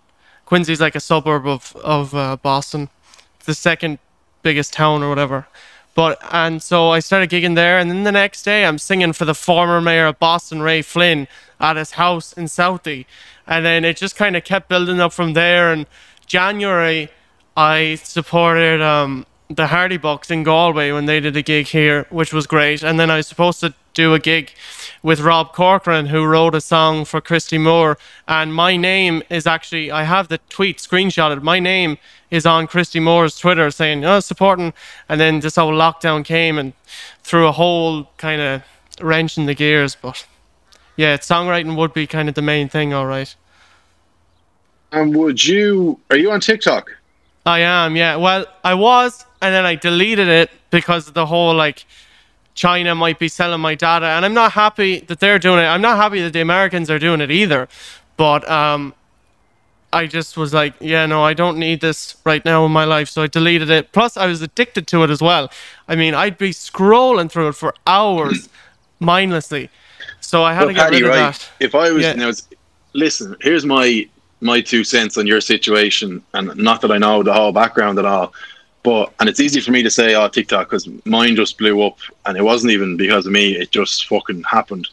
Quincy's like a suburb of of uh, Boston, the second biggest town or whatever. But and so I started gigging there, and then the next day I'm singing for the former mayor of Boston, Ray Flynn, at his house in Southie, and then it just kind of kept building up from there. And January, I supported um, the Hardy Bucks in Galway when they did a gig here, which was great. And then I was supposed to do a gig with Rob Corcoran, who wrote a song for Christy Moore. And my name is actually, I have the tweet screenshotted. My name is on Christy Moore's Twitter saying, oh, supporting. And then this whole lockdown came and threw a whole kind of wrench in the gears. But yeah, songwriting would be kind of the main thing, all right. And would you, are you on TikTok? I am, yeah. Well, I was, and then I deleted it because of the whole like China might be selling my data, and I'm not happy that they're doing it. I'm not happy that the Americans are doing it either. But um, I just was like, yeah, no, I don't need this right now in my life, so I deleted it. Plus, I was addicted to it as well. I mean, I'd be scrolling through it for hours mindlessly. So I had Well, to get Paddy, rid of right? that. If I was, Yeah. know, listen, here's my my two cents on your situation, and not that I know the whole background at all, but and it's easy for me to say, oh, TikTok, because mine just blew up, and it wasn't even because of me; it just fucking happened.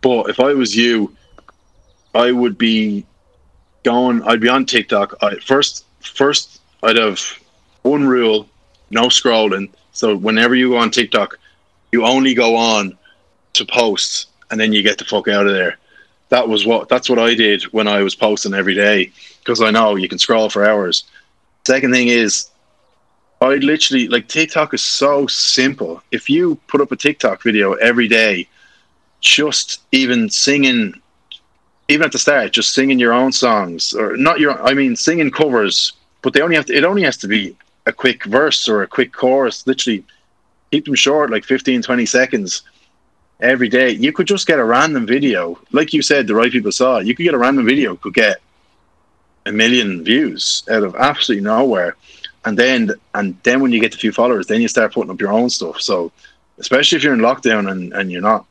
But if I was you, I would be going. I'd be on TikTok. I, first, first, I'd have one rule: no scrolling. So whenever you go on TikTok, you only go on to post, and then you get the fuck out of there that was what that's what I did when I was posting every day because I know you can scroll for hours. Second thing is, I literally like TikTok is so simple. If you put up a TikTok video every day, just even singing, even at the start, just singing your own songs or not your, I mean, singing covers, but they only have to. It only has to be a quick verse or a quick chorus. Literally, keep them short, like 15, 20 seconds every day. You could just get a random video, like you said, the right people saw. it. You could get a random video, could get a million views out of absolutely nowhere, and then and then when you get a few followers, then you start putting up your own stuff. So, especially if you're in lockdown and, and you're not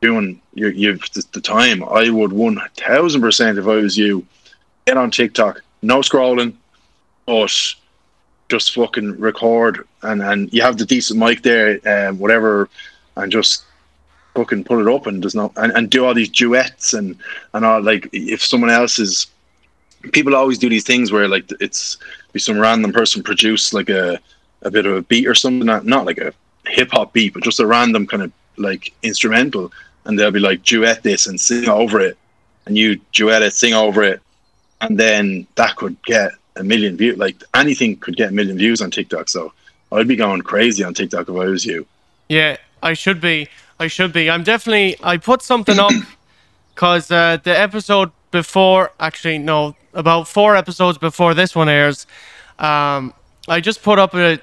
doing you you've the, the time, I would one thousand percent if I was you, get on TikTok, no scrolling, but just fucking record and and you have the decent mic there, um, whatever, and just fucking put it up and does not and, and do all these duets and and all like if someone else is people always do these things where like it's be some random person produce like a a bit of a beat or something not, not like a hip hop beat but just a random kind of like instrumental. And they'll be like duet this and sing over it. And you duet it sing over it. And then that could get a million views like anything could get a million views on TikTok. So I'd be going crazy on TikTok if I was you. Yeah, I should be. I should be. I'm definitely. I put something up because uh, the episode before, actually, no, about four episodes before this one airs, um, I just put up a,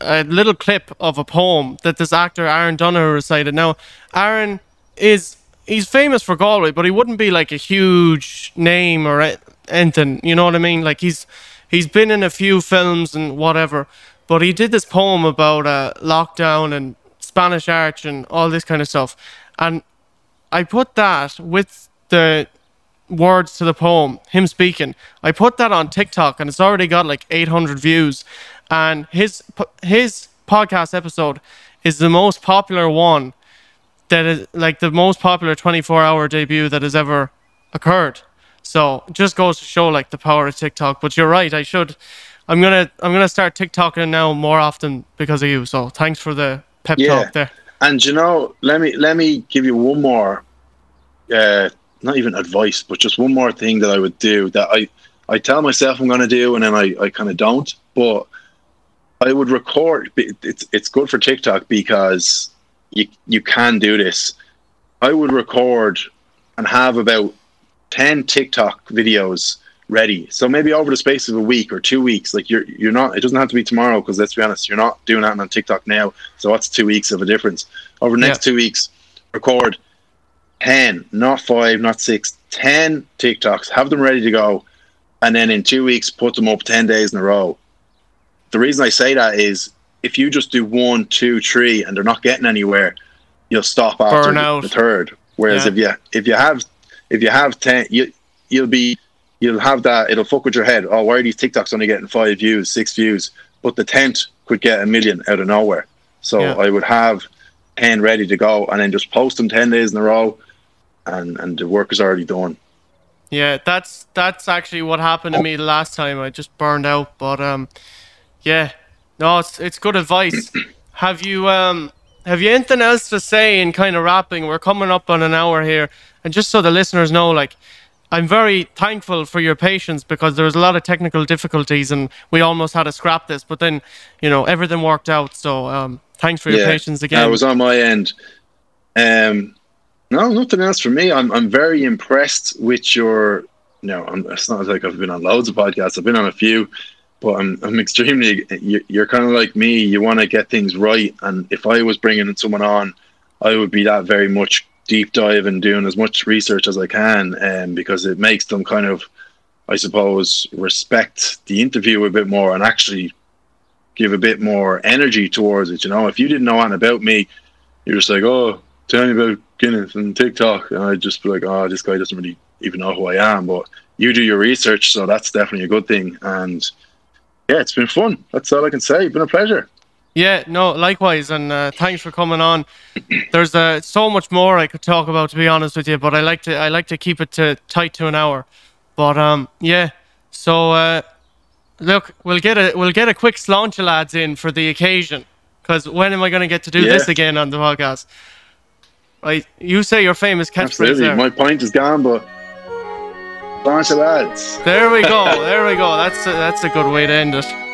a little clip of a poem that this actor Aaron Donoghue recited. Now, Aaron is he's famous for Galway, but he wouldn't be like a huge name or anything. You know what I mean? Like he's he's been in a few films and whatever, but he did this poem about uh, lockdown and Spanish Arch and all this kind of stuff, and I put that with the words to the poem, him speaking. I put that on TikTok and it's already got like 800 views. And his his podcast episode is the most popular one that is like the most popular 24 hour debut that has ever occurred. So just goes to show like the power of TikTok. But you're right, I should I'm gonna I'm gonna start TikToking now more often because of you. So thanks for the pep Yeah. talk there. And you know, let me let me give you one more, uh, not even advice, but just one more thing that I would do that I I tell myself I'm going to do, and then I, I kind of don't. But I would record. It's it's good for TikTok because you you can do this. I would record and have about ten TikTok videos ready. So maybe over the space of a week or two weeks, like you're you're not. It doesn't have to be tomorrow because let's be honest, you're not doing that on TikTok now. So what's two weeks of a difference? Over the next two weeks, record 10, not five, not six, 10 TikToks, have them ready to go, and then in two weeks, put them up 10 days in a row. The reason I say that is if you just do one, two, three, and they're not getting anywhere, you'll stop after the, the, third. Whereas yeah. if you if you have if you have ten, you you'll be you'll have that. It'll fuck with your head. Oh, why are these TikToks only getting five views, six views? But the tenth could get a million out of nowhere. So yeah. I would have ten ready to go, and then just post them ten days in a row, and and the work is already done. Yeah, that's that's actually what happened to me the last time. I just burned out, but um, yeah, no, it's it's good advice. have you um have you anything else to say in kind of wrapping? We're coming up on an hour here, and just so the listeners know, like I'm very thankful for your patience because there was a lot of technical difficulties and we almost had to scrap this, but then, you know, everything worked out. So um, thanks for your yeah, patience again. I was on my end. Um, no, nothing else for me. I'm I'm very impressed with your. You know, I'm, it's not like I've been on loads of podcasts. I've been on a few, but I'm I'm extremely. You're kind of like me. You want to get things right, and if I was bringing someone on, I would be that very much deep dive and doing as much research as I can, um, because it makes them kind of, I suppose, respect the interview a bit more and actually give a bit more energy towards it. You know, if you didn't know anything about me, you're just like, oh, tell me about Guinness and TikTok, and I'd just be like, oh, this guy doesn't really even know who I am. But you do your research, so that's definitely a good thing. And yeah, it's been fun. That's all I can say. It's been a pleasure. Yeah, no, likewise, and uh, thanks for coming on. There's uh, so much more I could talk about, to be honest with you, but I like to I like to keep it to tight to an hour. But um, yeah. So uh, look, we'll get a we'll get a quick sláinte lads in for the occasion, because when am I going to get to do yeah. this again on the podcast? Right, you say your famous catchphrase Absolutely. there. My point is gone, but sláinte lads. There we go. there we go. That's a, that's a good way to end it.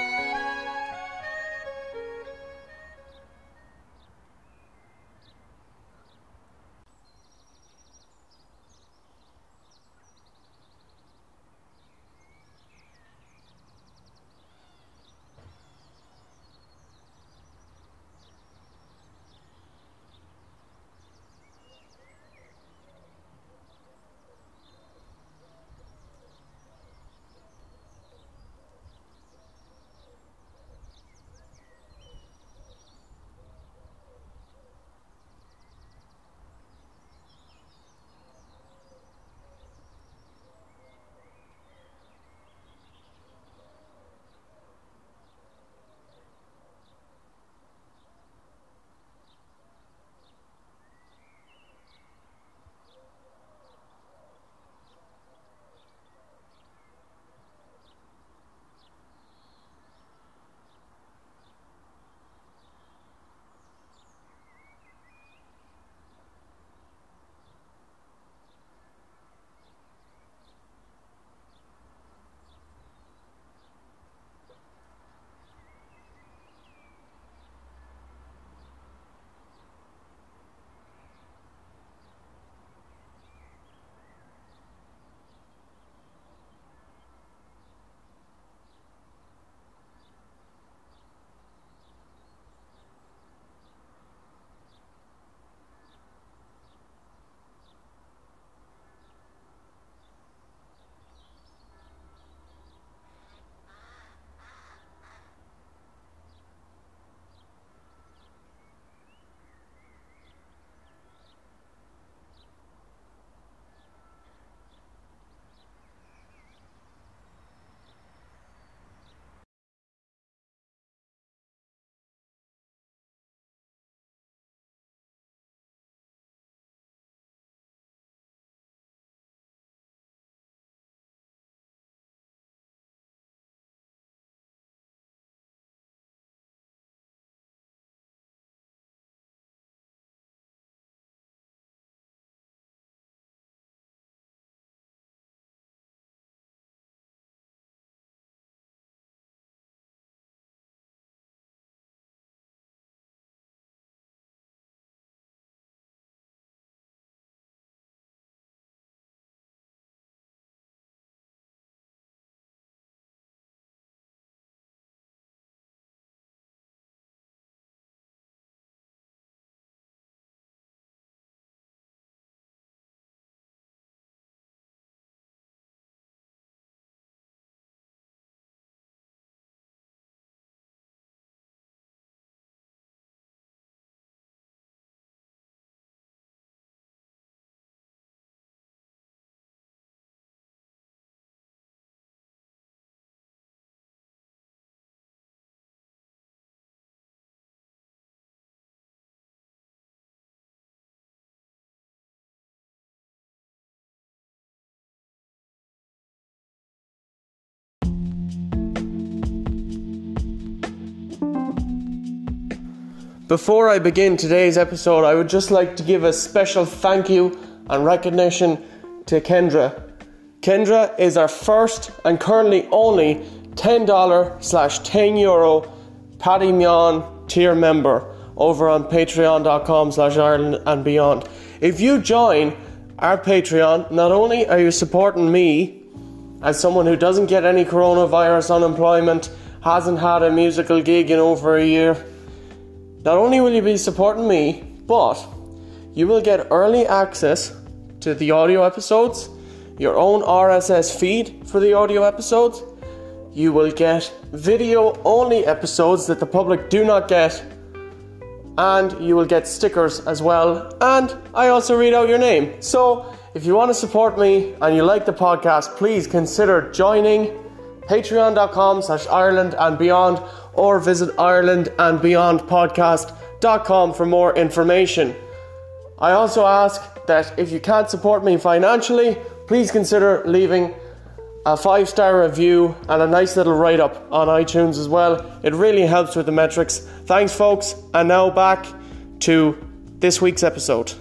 Before I begin today's episode, I would just like to give a special thank you and recognition to Kendra. Kendra is our first and currently only $10 slash 10 euro Paddy Mion tier member over on patreon.com slash Ireland and beyond. If you join our Patreon, not only are you supporting me as someone who doesn't get any coronavirus unemployment, hasn't had a musical gig in over a year, not only will you be supporting me, but you will get early access to the audio episodes, your own RSS feed for the audio episodes. You will get video only episodes that the public do not get and you will get stickers as well. And I also read out your name. So if you want to support me and you like the podcast, please consider joining patreon.com slash Ireland and beyond or visit Ireland and beyond podcast.com for more information. I also ask that if you can't support me financially, please consider leaving a five star review and a nice little write up on iTunes as well. It really helps with the metrics. Thanks, folks, and now back to this week's episode.